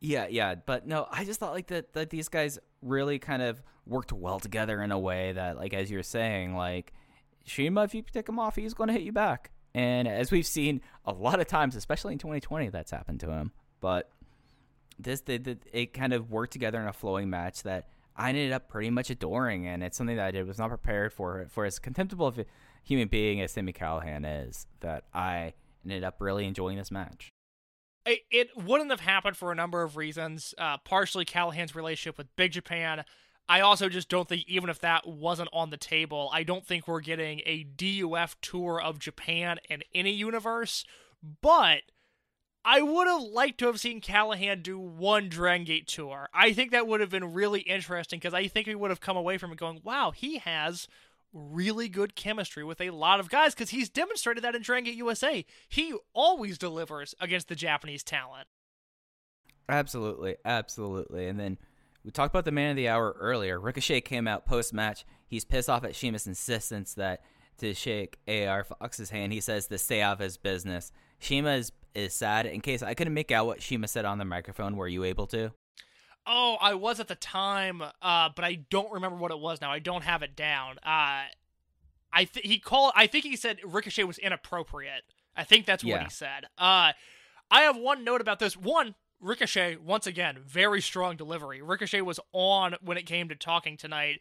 Yeah, yeah, but no, I just thought like that that these guys really kind of worked well together in a way that, like as you're saying, like CIMA, if you take him off, he's going to hit you back. And as we've seen a lot of times, especially in 2020, that's happened to him. But this, it kind of worked together in a flowing match that I ended up pretty much adoring, and it's something that I did was not prepared for. For as contemptible of a human being as Sami Callihan is, that I ended up really enjoying this match. It, it wouldn't have happened for a number of reasons. Uh, partially Callihan's relationship with Big Japan. I also just don't think, even if that wasn't on the table, I don't think we're getting a DUF tour of Japan in any universe. But I would have liked to have seen Callihan do one Dragon Gate tour. I think that would have been really interesting because I think we would have come away from it going, wow, he has really good chemistry with a lot of guys because he's demonstrated that in Dragon Gate USA. He always delivers against the Japanese talent. Absolutely, absolutely. And then we talked about the man of the hour earlier. Ricochet came out post match. He's pissed off at CIMA's insistence that to shake AR Fox's hand. He says to stay off his business. CIMA is, is sad. In case I couldn't make out what CIMA said on the microphone, were you able to? Oh, I was at the time, uh, but I don't remember what it was now. I don't have it down. Uh, I th- he called. I think he said Ricochet was inappropriate. I think that's what he said. Uh, I have one note about this. One, Ricochet once again very strong delivery. Ricochet was on when it came to talking tonight.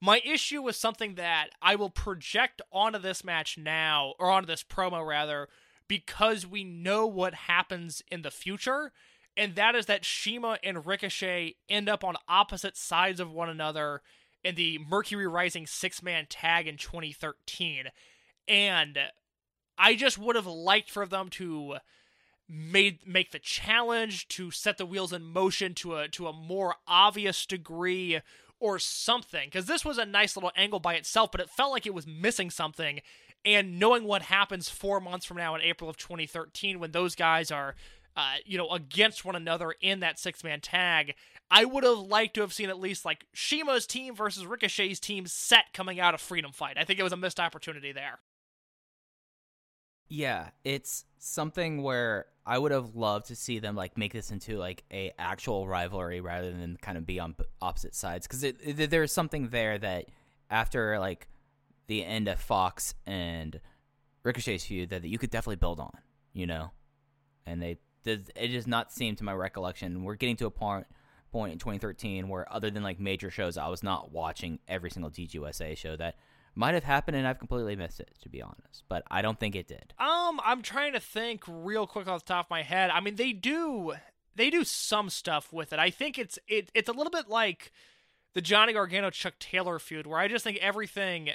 My issue was something that I will project onto this match now, or onto this promo rather, because we know what happens in the future, and that is that CIMA and Ricochet end up on opposite sides of one another in the Mercury Rising six man tag in 2013. And I just would have liked for them to made make the challenge to set the wheels in motion to a to a more obvious degree or something because this was a nice little angle by itself but it felt like it was missing something and knowing what happens 4 months from now in April of 2013 when those guys are uh, you know against one another in that six man tag I would have liked to have seen at least like CIMA's team versus Ricochet's team set coming out of Freedom Fight. I think it was a missed opportunity there. Yeah, it's something where I would have loved to see them like make this into like a actual rivalry rather than kind of be on opposite sides because there's something there that after like the end of Fox and Ricochet's feud that that you could definitely build on, you know, and they. It does not seem to my recollection. We're getting to a point point in 2013 where other than like major shows, I was not watching every single DGUSA show that might have happened and I've completely missed it to be honest, but I don't think it did. Um, I'm trying to think real quick off the top of my head. I mean, they do they do some stuff with it. I think it's it it's a little bit like the Johnny Gargano Chuck Taylor feud, where I just think everything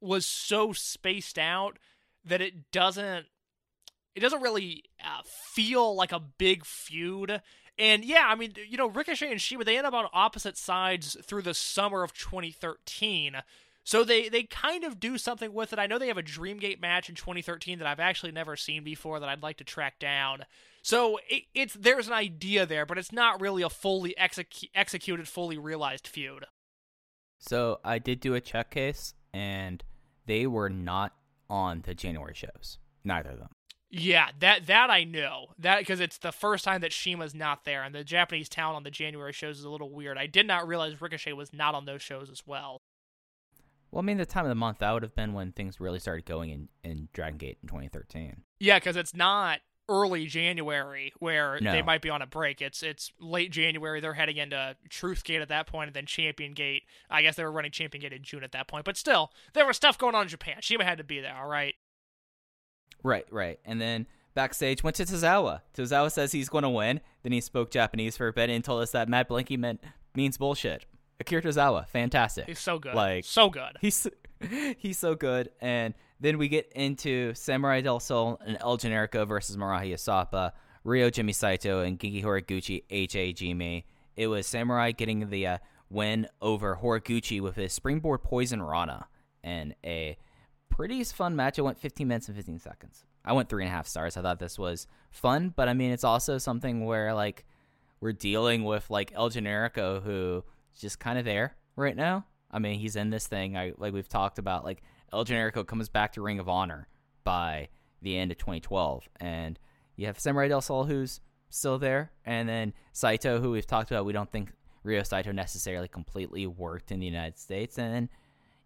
was so spaced out that it doesn't it doesn't really uh, feel like a big feud. And yeah, I mean, you know, Ricochet and CIMA they end up on opposite sides through the summer of 2013. So they they kind of do something with it. I know they have a Dreamgate match in 2013 that I've actually never seen before that I'd like to track down. So it, it's there's an idea there, but it's not really a fully execu- executed, fully realized feud. So I did do a check case, and they were not on the January shows. Neither of them. Yeah, that that I know that because it's the first time that CIMA's not there, and the Japanese town on the January shows is a little weird. I did not realize Ricochet was not on those shows as well. Well, I mean, the time of the month that would have been when things really started going in in Dragon Gate in 2013. Yeah, because it's not early January where No. they might be on a break. It's it's late January. They're heading into Truth Gate at that point, and then Champion Gate. I guess they were running Champion Gate in June at that point, but still, there was stuff going on in Japan. CIMA had to be there. All right. Right, right. And then backstage went to Tozawa. Tozawa says he's going to win. Then he spoke Japanese for a bit and told us that Matt Blinky meant means bullshit. Akira Tozawa, fantastic. He's so good. Like so good. He's he's so good. And then we get into Samurai Del Sol and El Generico versus Marahi Asapa, Ryo Jimmy Saito, and Genki Horiguchi HAG It was Samurai getting the uh, win over Horiguchi with his springboard poison Rana and a pretty fun match. It went 15 minutes and 15 seconds. I went three and a half stars. I thought this was fun, but I mean, it's also something where like we're dealing with like El Generico, who is just kind of there right now. I mean, he's in this thing. I like we've talked about. Like El Generico comes back to Ring of Honor by the end of 2012, and you have Samurai Del Sol who's still there, and then Saito, who we've talked about. We don't think Ryo Saito necessarily completely worked in the United States. And then,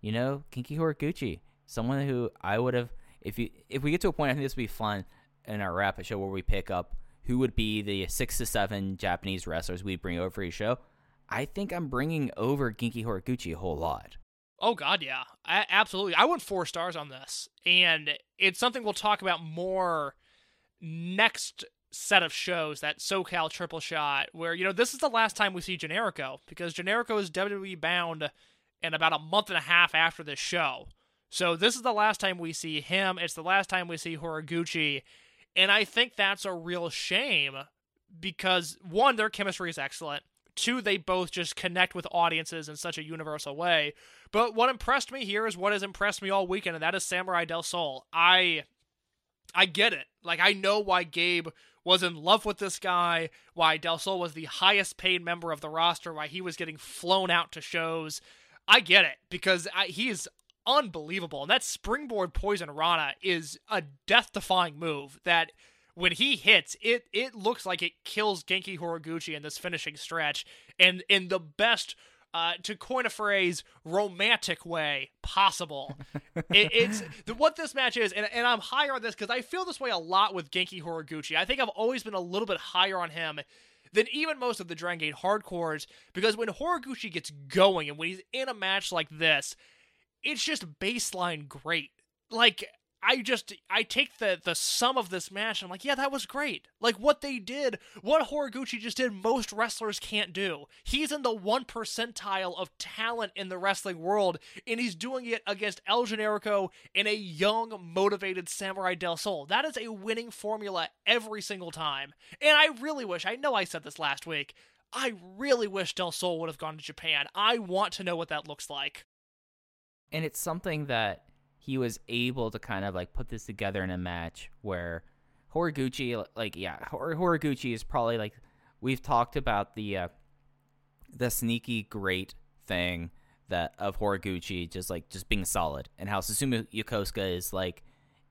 you know, Genki Horiguchi, someone who I would have, if you if we get to a point, I think this would be fun in our rapid show where we pick up who would be the six to seven Japanese wrestlers we bring over each show. I think I'm bringing over Genki Horiguchi a whole lot. Oh God, yeah, I, absolutely. I went four stars on this, and it's something we'll talk about more next set of shows. That SoCal Triple Shot, where you know this is the last time we see Generico because Generico is WWE bound in about a month and a half after this show. So this is the last time we see him. It's the last time we see Horiguchi, and I think that's a real shame because one, their chemistry is excellent. Two, they both just connect with audiences in such a universal way. But what impressed me here is what has impressed me all weekend, and that is Samurai Del Sol. I I get it. Like I know why Gabe was in love with this guy, why Del Sol was the highest paid member of the roster, why he was getting flown out to shows. I get it because I, he is unbelievable. And that springboard poison rana is a death-defying move that when he hits, it it looks like it kills Genki Horiguchi in this finishing stretch, and in the best, uh, to coin a phrase, romantic way possible. it, it's the, what this match is, and, and I'm higher on this because I feel this way a lot with Genki Horiguchi. I think I've always been a little bit higher on him than even most of the Dragon Gate hardcores because when Horiguchi gets going and when he's in a match like this, it's just baseline great. Like I just I take the the sum of this match and I'm like, yeah, that was great. Like what they did, what Horiguchi just did, most wrestlers can't do. He's in the one percentile of talent in the wrestling world, and he's doing it against El Generico and a young, motivated Samurai Del Sol. That is a winning formula every single time. And I really wish, I know I said this last week, I really wish Del Sol would have gone to Japan. I want to know what that looks like. And it's something that he was able to kind of like put this together in a match where Horiguchi, like yeah, Hor- Horiguchi is probably like we've talked about the uh, the sneaky great thing that of Horiguchi just like just being solid and how Susumu Yokosuka is like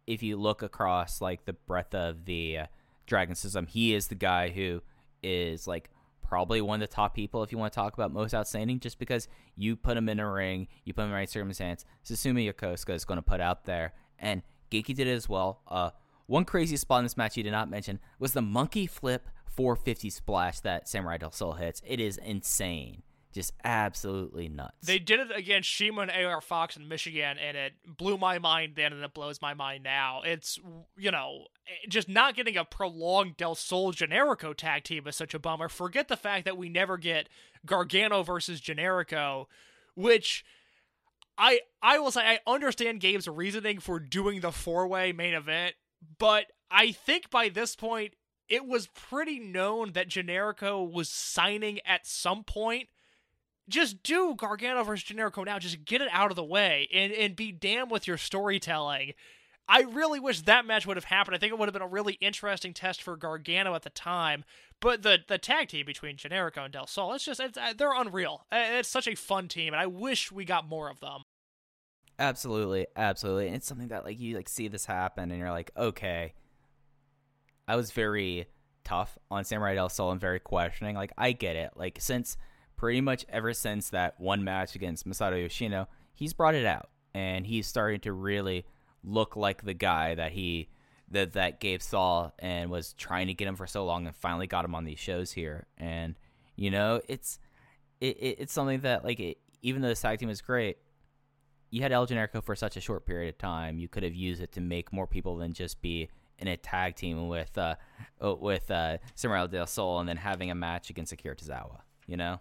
if you look across like the breadth of the uh, Dragon system, he is the guy who is like probably one of the top people if you want to talk about most outstanding, just because you put him in a ring, you put him in the right circumstance. Susumu Yokosuka is going to put out there, and Genki did it as well. Uh, one crazy spot in this match you did not mention was the monkey flip 450 splash that Samurai Del Sol hits. It is insane. Just absolutely nuts. They did it against CIMA and AR Fox in Michigan, and it blew my mind then, and it blows my mind now. It's, you know, eh, just not getting a prolonged Del Sol Generico tag team is such a bummer. Forget the fact that we never get Gargano versus Generico, which. I I will say I understand Gabe's reasoning for doing the four way main event, but I think by this point it was pretty known that Generico was signing at some point just do Gargano versus Generico now. Just get it out of the way and, and be damn with your storytelling. I really wish that match would have happened. I think it would have been a really interesting test for Gargano at the time. But the the tag team between Generico and Del Sol, it's just it's, uh, they're unreal. Uh, It's such a fun team, and I wish we got more of them. Absolutely, absolutely. And it's something that like you like see this happen and you're like, okay. I was very tough on Samurai Del Sol and very questioning. Like I get it. Like since pretty much ever since that one match against Masato Yoshino, he's brought it out and he's starting to really look like the guy that he that that Gabe saw and was trying to get him for so long and finally got him on these shows here. And you know, it's it, it it's something that like it, even though the tag team is great, you had El Generico for such a short period of time. You could have used it to make more people than just be in a tag team with uh with uh Samurai Del Sol and then having a match against Akira Tozawa. You know.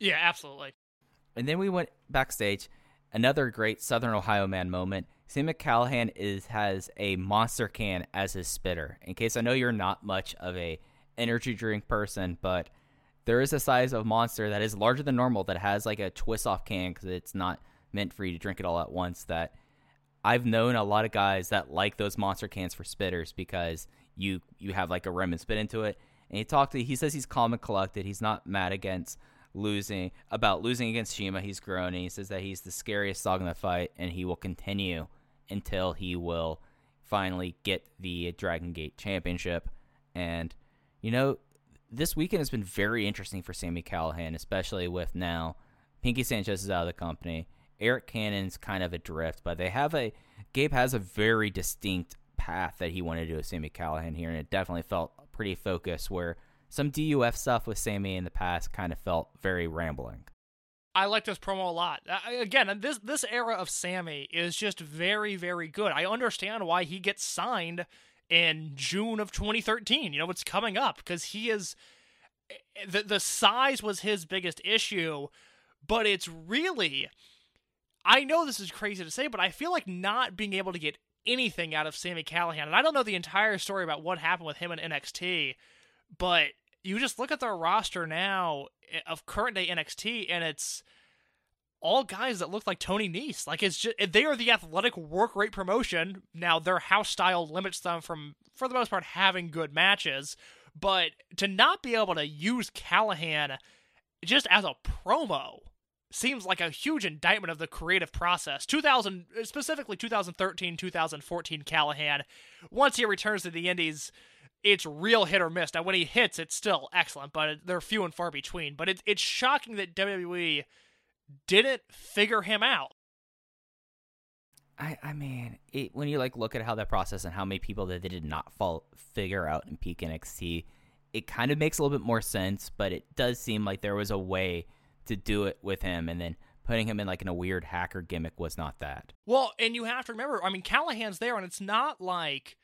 Yeah, absolutely. And then we went backstage. Another great Southern Ohio man moment. Sami Callihan is has a monster can as his spitter. In case I know you're not much of a energy drink person, but there is a size of monster that is larger than normal that has like a twist off can because it's not meant for you to drink it all at once. That I've known a lot of guys that like those monster cans for spitters because you you have like a rim and spit into it. And he talked to he says he's calm and collected. He's not mad against losing about losing against CIMA. He's groaning. He says that he's the scariest dog in the fight, and he will continue until he will finally get the Dragon Gate Championship. And you know, this weekend has been very interesting for Sami Callihan, especially with now Pinkie Sanchez is out of the company. Arik Cannon's kind of adrift, but they have a Gabe has a very distinct path that he wanted to do with Sami Callihan here, and it definitely felt pretty focused. Where some DUF stuff with Sami in the past kind of felt very rambling. I like this promo a lot. Uh, again, uh, this this era of Sami is just very very good. I understand why he gets signed in June of 2013. You know, it's coming up because he is eh, eh, the the size was his biggest issue, but it's really I know this is crazy to say, but I feel like not being able to get anything out of Sami Callihan, and I don't know the entire story about what happened with him in NXT, but you just look at their roster now eh, of current day NXT, and it's all guys that look like Tony Nese. Like it's just they are the athletic work rate promotion. Now their house style limits them from, for the most part, having good matches. But to not be able to use Callihan just as a promo seems like a huge indictment of the creative process. 2000 specifically 2013 2014 Callihan once he returns to the indies it's real hit or miss. Now when he hits it's still excellent, but they're few and far between. But it, it's shocking that WWE didn't figure him out. I, I mean, it, when you like look at how that process and how many people that they did not fall, figure out in peak NXT, it kind of makes a little bit more sense. But it does seem like there was a way to do it with him, and then putting him in like in a weird hacker gimmick was not that. Well, and you have to remember, I mean, Callihan's there, and it's not like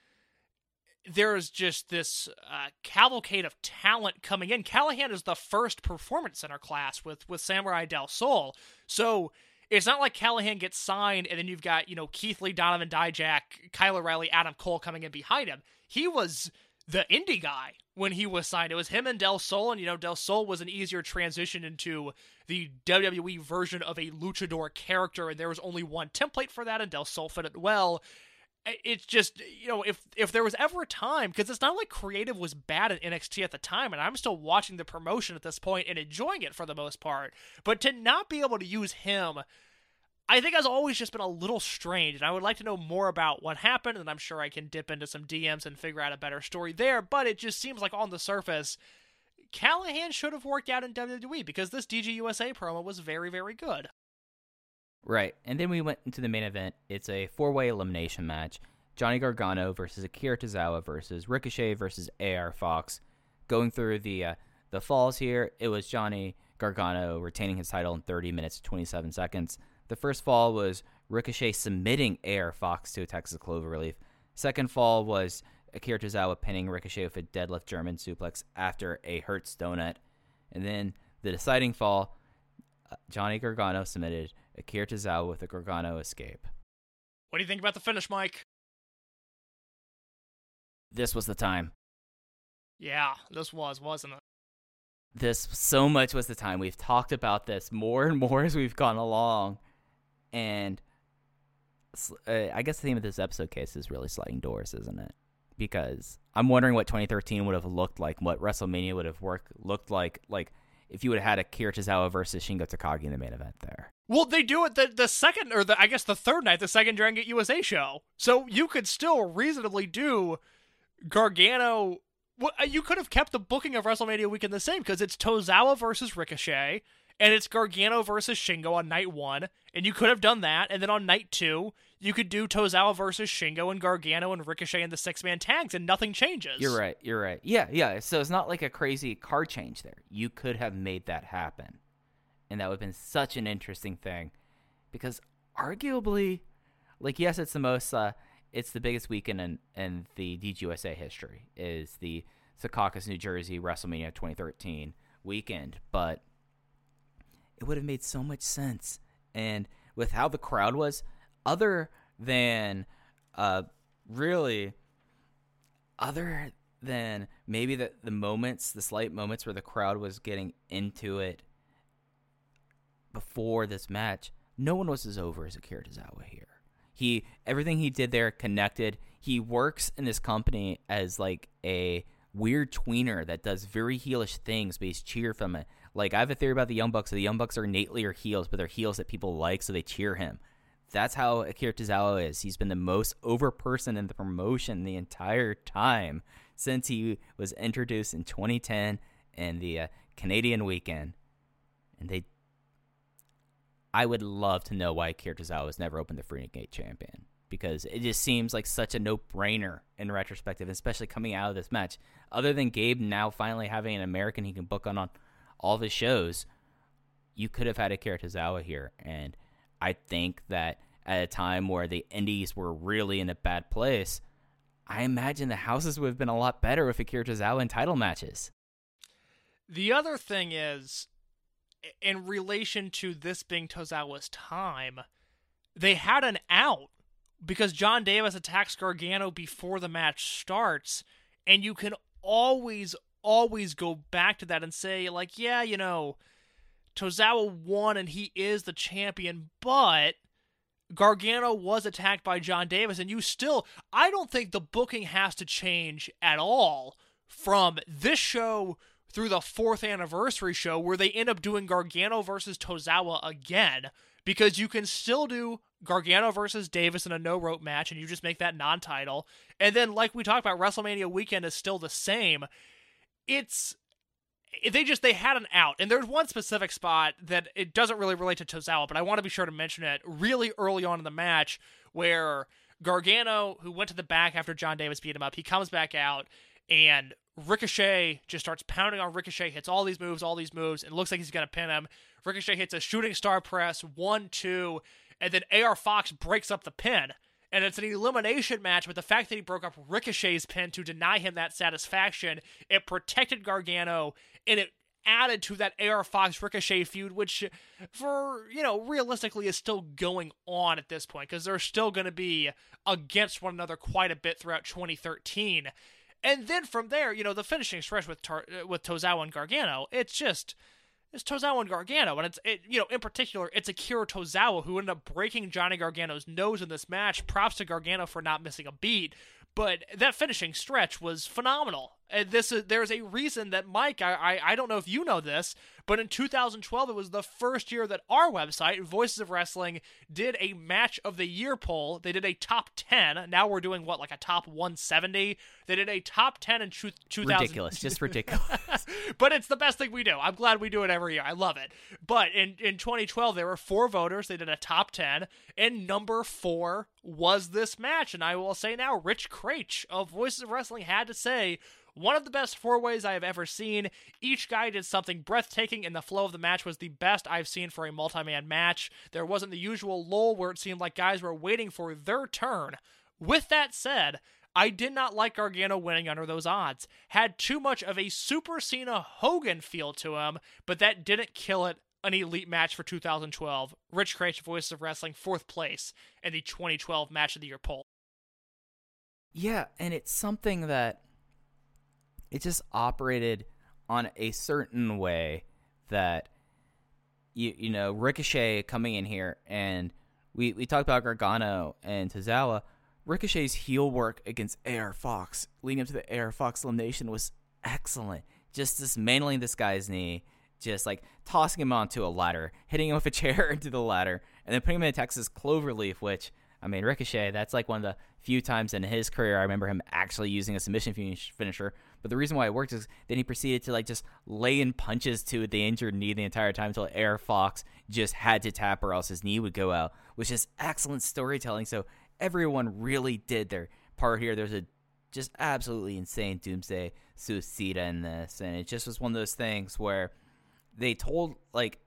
there's just this uh, cavalcade of talent coming in. Callihan is the first performance center class with with Samurai Del Sol, so it's not like Callihan gets signed and then you've got you know Keith Lee, Donovan Dijak, Kyle O'Reilly, Adam Cole coming in behind him. He was the indie guy when he was signed. It was him and Del Sol, and you know Del Sol was an easier transition into the WWE version of a luchador character, and there was only one template for that, and Del Sol fit it well it's just you know if if there was ever a time because it's not like creative was bad at NXT at the time and I'm still watching the promotion at this point and enjoying it for the most part but to not be able to use him I think has always just been a little strange and I would like to know more about what happened and I'm sure I can dip into some DMs and figure out a better story there but it just seems like on the surface Callihan should have worked out in WWE because this DGUSA promo was very very good Right. And then we went into the main event. It's a four way elimination match Johnny Gargano versus Akira Tozawa versus Ricochet versus AR Fox. Going through the uh, the falls here, it was Johnny Gargano retaining his title in 30 minutes 27 seconds. The first fall was Ricochet submitting AR Fox to a Texas Cloverleaf. Second fall was Akira Tozawa pinning Ricochet with a deadlift German suplex after a Hertz donut. And then the deciding fall, uh, Johnny Gargano submitted Akira Tozawa with a Gargano escape. What do you think about the finish, Mike? This was the time. Yeah, this was, wasn't it? This so much was the time. We've talked about this more and more as we've gone along. And uh, I guess the theme of this episode case is really sliding doors, isn't it? Because I'm wondering what 2013 would have looked like, what WrestleMania would have worked looked like, like if you would have had Akira Tozawa versus Shingo Takagi in the main event there. Well, they do it the the second or the I guess the third night, the second Dragon Gate USA show. So you could still reasonably do Gargano. Uh, you could have kept the booking of WrestleMania weekend the same because it's Tozawa versus Ricochet, and it's Gargano versus Shingo on night one, and you could have done that, and then on night two you could do Tozawa versus Shingo and Gargano and Ricochet in the six man tags, and nothing changes. You're right. You're right. Yeah, yeah. So it's not like a crazy card change there. You could have made that happen and that would have been such an interesting thing because arguably like yes it's the most uh, it's the biggest weekend in, in the DGUSA history is the Secaucus, New Jersey WrestleMania 2013 weekend, but it would have made so much sense. And with how the crowd was, other than uh, really, other than maybe the, the moments, the slight moments where the crowd was getting into it before this match, no one was as over as Akira Tozawa here. He everything he did there connected. He works in this company as like a weird tweener that does very heelish things, but he's cheer from it. Like I have a theory about the Young Bucks. So the Young Bucks are innately are heels, but they're heels that people like, so they cheer him. That's how Akira Tozawa is. He's been the most over person in the promotion the entire time since he was introduced in 2010 in the uh, Canadian weekend, and they. I would love to know why Akira Tozawa has never opened the Freedom Gate champion because it just seems like such a no-brainer in retrospective, especially coming out of this match. Other than Gabe now finally having an American he can book on on all of his shows, you could have had Akira Tozawa here, and I think that at a time where the Indies were really in a bad place, I imagine the houses would have been a lot better with Akira Tozawa in title matches. The other thing is, in relation to this being Tozawa's time, they had an out because John Davis attacks Gargano before the match starts, and you can always, always go back to that and say, like, yeah, you know, Tozawa won and he is the champion, but Gargano was attacked by John Davis, and you still, I don't think the booking has to change at all from this show through the fourth anniversary show where they end up doing Gargano versus Tozawa again because you can still do Gargano versus Davis in a no rope match and you just make that non title. And then, like we talked about, WrestleMania weekend is still the same. It's. They just they had an out, and there's one specific spot that it doesn't really relate to Tozawa, but I want to be sure to mention it really early on in the match where Gargano, who went to the back after John Davis beat him up, he comes back out, and Ricochet just starts pounding on Ricochet, hits all these moves, all these moves, and looks like he's gonna pin him. Ricochet hits a shooting star press, one, two, and then AR Fox breaks up the pin. And it's an elimination match, but the fact that he broke up Ricochet's pin to deny him that satisfaction, it protected Gargano and it added to that AR Fox Ricochet feud, which, for, you know, realistically is still going on at this point because they're still going to be against one another quite a bit throughout 2013. And then from there, you know, the finishing stretch with Tar- with Tozawa and Gargano, it's just it's Tozawa and Gargano, and it's it, you know in particular it's Akira Tozawa who ended up breaking Johnny Gargano's nose in this match. Props to Gargano for not missing a beat, but that finishing stretch was phenomenal. And this is there's a reason that Mike, I, I I don't know if you know this, but in 2012 it was the first year that our website Voices of Wrestling did a match of the year poll. They did a top 10. Now we're doing what like a top 170. They did a top 10 in 2000. Ridiculous, just ridiculous. but it's the best thing we do. I'm glad we do it every year. I love it. But in, in 2012, there were four voters. They did a top 10, and number four was this match. And I will say now, Rich Kraetsch of Voices of Wrestling had to say, one of the best four ways I have ever seen. Each guy did something breathtaking, and the flow of the match was the best I've seen for a multi man match. There wasn't the usual lull where it seemed like guys were waiting for their turn. With that said, I did not like Gargano winning under those odds. Had too much of a Super Cena Hogan feel to him, but that didn't kill it. An elite match for 2012. Rich Kraetsch, Voices of Wrestling, fourth place in the 2012 Match of the Year poll. Yeah, and it's something that it just operated on a certain way that you you know Ricochet coming in here and we we talked about Gargano and Tozawa. Ricochet's heel work against AR Fox leading up to the AR Fox elimination was excellent. Just dismantling this guy's knee, just like tossing him onto a ladder, hitting him with a chair into the ladder, and then putting him in a Texas cloverleaf, which I mean, Ricochet, that's like one of the few times in his career I remember him actually using a submission finish- finisher. But the reason why it worked is then he proceeded to like just lay in punches to the injured knee the entire time until AR Fox just had to tap or else his knee would go out, which is excellent storytelling. So everyone really did their part here. There's a just absolutely insane Doomsday Suicida in this, and it just was one of those things where they told like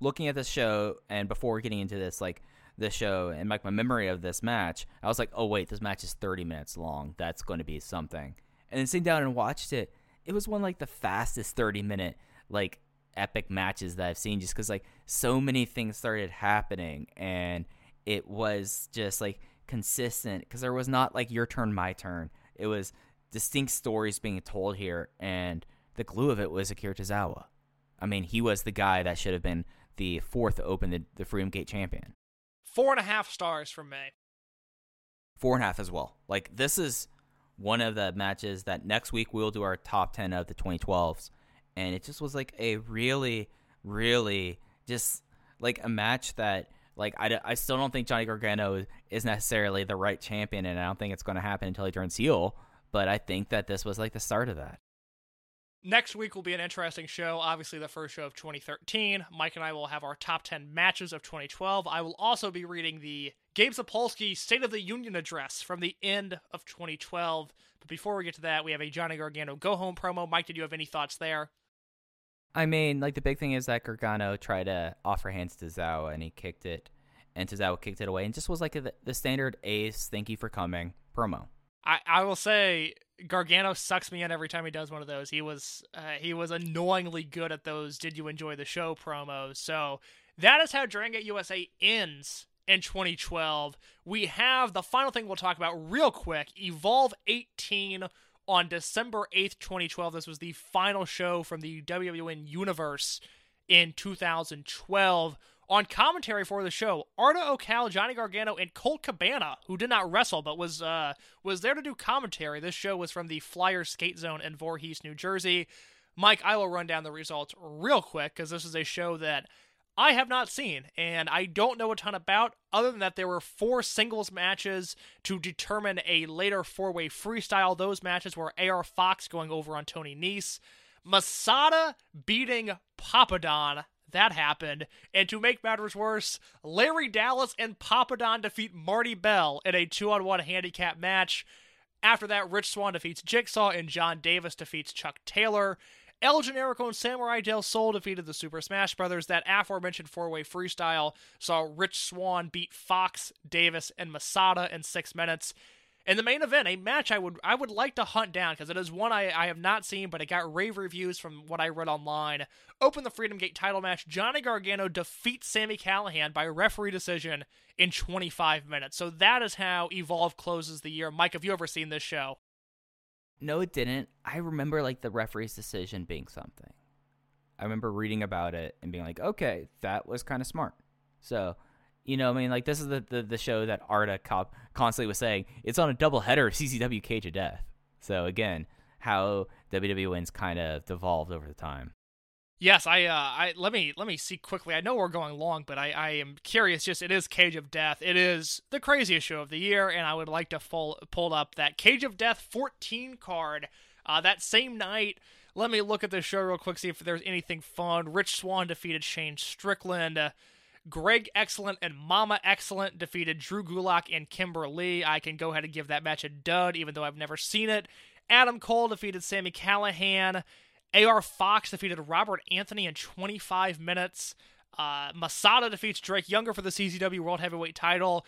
looking at the show and before getting into this like this show and like my memory of this match, I was like, oh wait, this match is 30 minutes long. That's going to be something. And then sitting down and watched it, it was one like the fastest 30 minute like epic matches that I've seen just because like so many things started happening and it was just like consistent because there was not like your turn, my turn. It was distinct stories being told here, and the glue of it was Akira Tozawa. I mean, he was the guy that should have been the fourth Open the, the Freedom Gate champion. Four and a half stars from me. Four and a half as well. Like this is one of the matches that next week we'll do our top ten of the 2012s, and it just was like a really, really just like a match that like I, I still don't think Johnny Gargano is necessarily the right champion, and I don't think it's going to happen until he turns heel. But I think that this was like the start of that. Next week will be an interesting show. Obviously, the first show of 2013. Mike and I will have our top 10 matches of 2012. I will also be reading the Gabe Sapolsky State of the Union address from the end of 2012. But before we get to that, we have a Johnny Gargano go home promo. Mike, did you have any thoughts there? I mean, like the big thing is that Gargano tried to offer hands to Zawa and he kicked it, and Tozawa kicked it away, and just was like a, the standard ace, thank you for coming promo. I, I will say Gargano sucks me in every time he does one of those. He was uh, he was annoyingly good at those. Did you enjoy the show promos? So that is how Dragon Gate USA ends in 2012. We have the final thing we'll talk about real quick. Evolve 18 on December 8th, 2012. This was the final show from the WWN universe in 2012 on commentary for the show, Arda Ocal, Johnny Gargano, and Colt Cabana, who did not wrestle but was uh, was there to do commentary. This show was from the Flyer Skate Zone in Voorhees, New Jersey. Mike, I will run down the results real quick because this is a show that I have not seen and I don't know a ton about, other than that there were four singles matches to determine a later four way freestyle. Those matches were AR Fox going over on Tony Nese, Masada beating Papadon that happened. And to make matters worse, Larry Dallas and Papadon defeat Marty Bell in a two on one handicap match. After that, Rich Swann defeats Jigsaw and John Davis defeats Chuck Taylor. El Generico and Samurai Del Sol defeated the Super Smash Brothers. That aforementioned four way freestyle saw Rich Swann beat Fox, Davis, and Masada in six minutes. In the main event, a match I would I would like to hunt down because it is one I, I have not seen, but it got rave reviews from what I read online. Open the Freedom Gate title match. Johnny Gargano defeats Sami Callihan by referee decision in 25 minutes. So that is how Evolve closes the year. Mike, have you ever seen this show? No, it didn't. I remember like the referee's decision being something. I remember reading about it and being like, okay, that was kind of smart. So you know, I mean, like this is the the, the show that Arda Ocal constantly was saying it's on a double header of CZW Cage of Death. So again, how WWN's kind of devolved over the time. Yes, I, uh, I let me let me see quickly. I know we're going long, but I, I am curious. Just it is Cage of Death. It is the craziest show of the year, and I would like to full, pull up that Cage of Death 14 card. Uh, that same night, let me look at the show real quick, see if there's anything fun. Rich Swann defeated Shane Strickland. Uh, Greg Excellent and Mama Excellent defeated Drew Gulak and Kimber Lee. I can go ahead and give that match a dud, even though I've never seen it. Adam Cole defeated Sami Callihan. AR Fox defeated Robert Anthony in 25 minutes. Uh, Masada defeats Drake Younger for the CZW World Heavyweight title.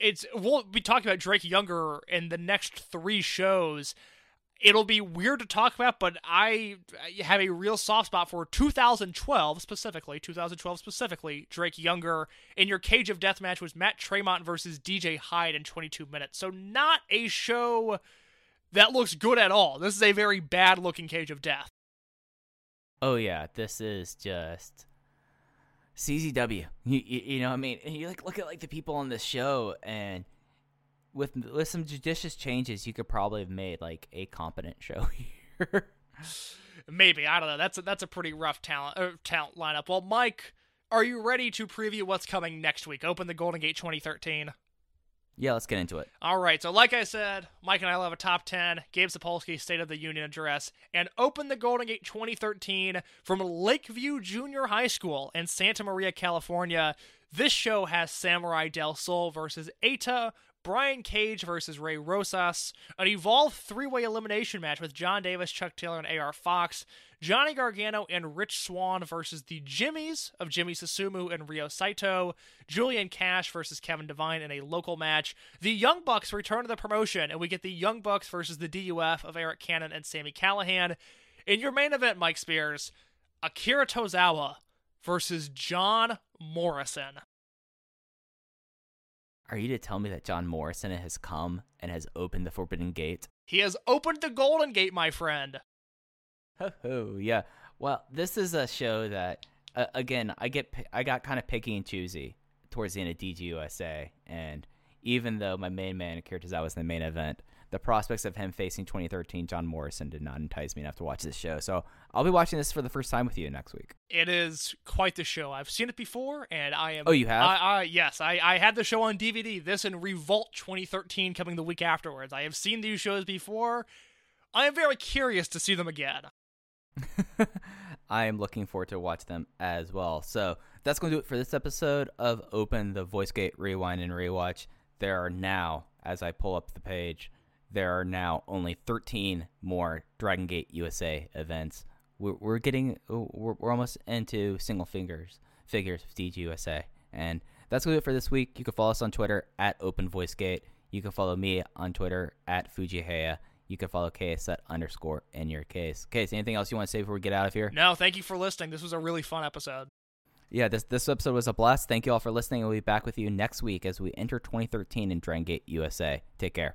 It's we'll be talking about Drake Younger in the next three shows it'll be weird to talk about, but I have a real soft spot for 2012 specifically. 2012 specifically, Drake Younger in your Cage of Death match was Matt Tremont versus DJ Hyde in 22 minutes. So not a show that looks good at all. This is a very bad looking Cage of Death. Oh yeah, this is just CZW. You, you, you know, I mean, you like look at like the people on this show and with with some judicious changes, you could probably have made like a competent show here. Maybe I don't know. That's a, that's a pretty rough talent uh, talent lineup. Well, Mike, are you ready to preview what's coming next week? Open the Golden Gate 2013. Yeah, let's get into it. All right. So, like I said, Mike and I will have a top 10, Gabe Sapolsky State of the Union address, and open the Golden Gate 2013 from Lakeview Junior High School in Santa Maria, California. This show has Samurai Del Sol versus Eita Brian Cage versus Ray Rosas, an evolved three way elimination match with John Davis, Chuck Taylor, and AR Fox, Johnny Gargano and Rich Swan versus the Jimmies of Jimmy Susumu and Ryo Saito, Julian Cash versus Kevin Devine in a local match. The Young Bucks return to the promotion, and we get the Young Bucks versus the DUF of Arik Cannon and Sami Callihan. In your main event, Mike Spears, Akira Tozawa versus John Morrison. Are you to tell me that John Morrison has come and has opened the Forbidden Gate? He has opened the Golden Gate, my friend. Oh, yeah. Well, this is a show that, uh, again, I get I got kind of picky and choosy towards the end of DGUSA, and even though my main man Akira Tozawa was in the main event, the prospects of him facing 2013 John Morrison did not entice me enough to watch this show. So I'll be watching this for the first time with you next week. It is quite the show. I've seen it before, and I am. Oh, you have? I, I, yes, I, I had the show on DVD. This and Revolt 2013 coming the week afterwards. I have seen these shows before. I am very curious to see them again. I am looking forward to watch them as well. So that's going to do it for this episode of Open the VoiceGate Rewind and Rewatch. There are now, as I pull up the page, there are now only 13 more Dragon Gate USA events. We're, we're getting, we're, we're almost into single fingers figures of DGUSA. And that's going to do it for this week. You can follow us on Twitter at Open Voice Gate. You can follow me on Twitter at Fujiiheya. You can follow Case at underscore in your case. Case, anything else you want to say before we get out of here? No, thank you for listening. This was a really fun episode. Yeah, this this episode was a blast. Thank you all for listening. We'll be back with you next week as we enter 2013 in Dragon Gate USA. Take care.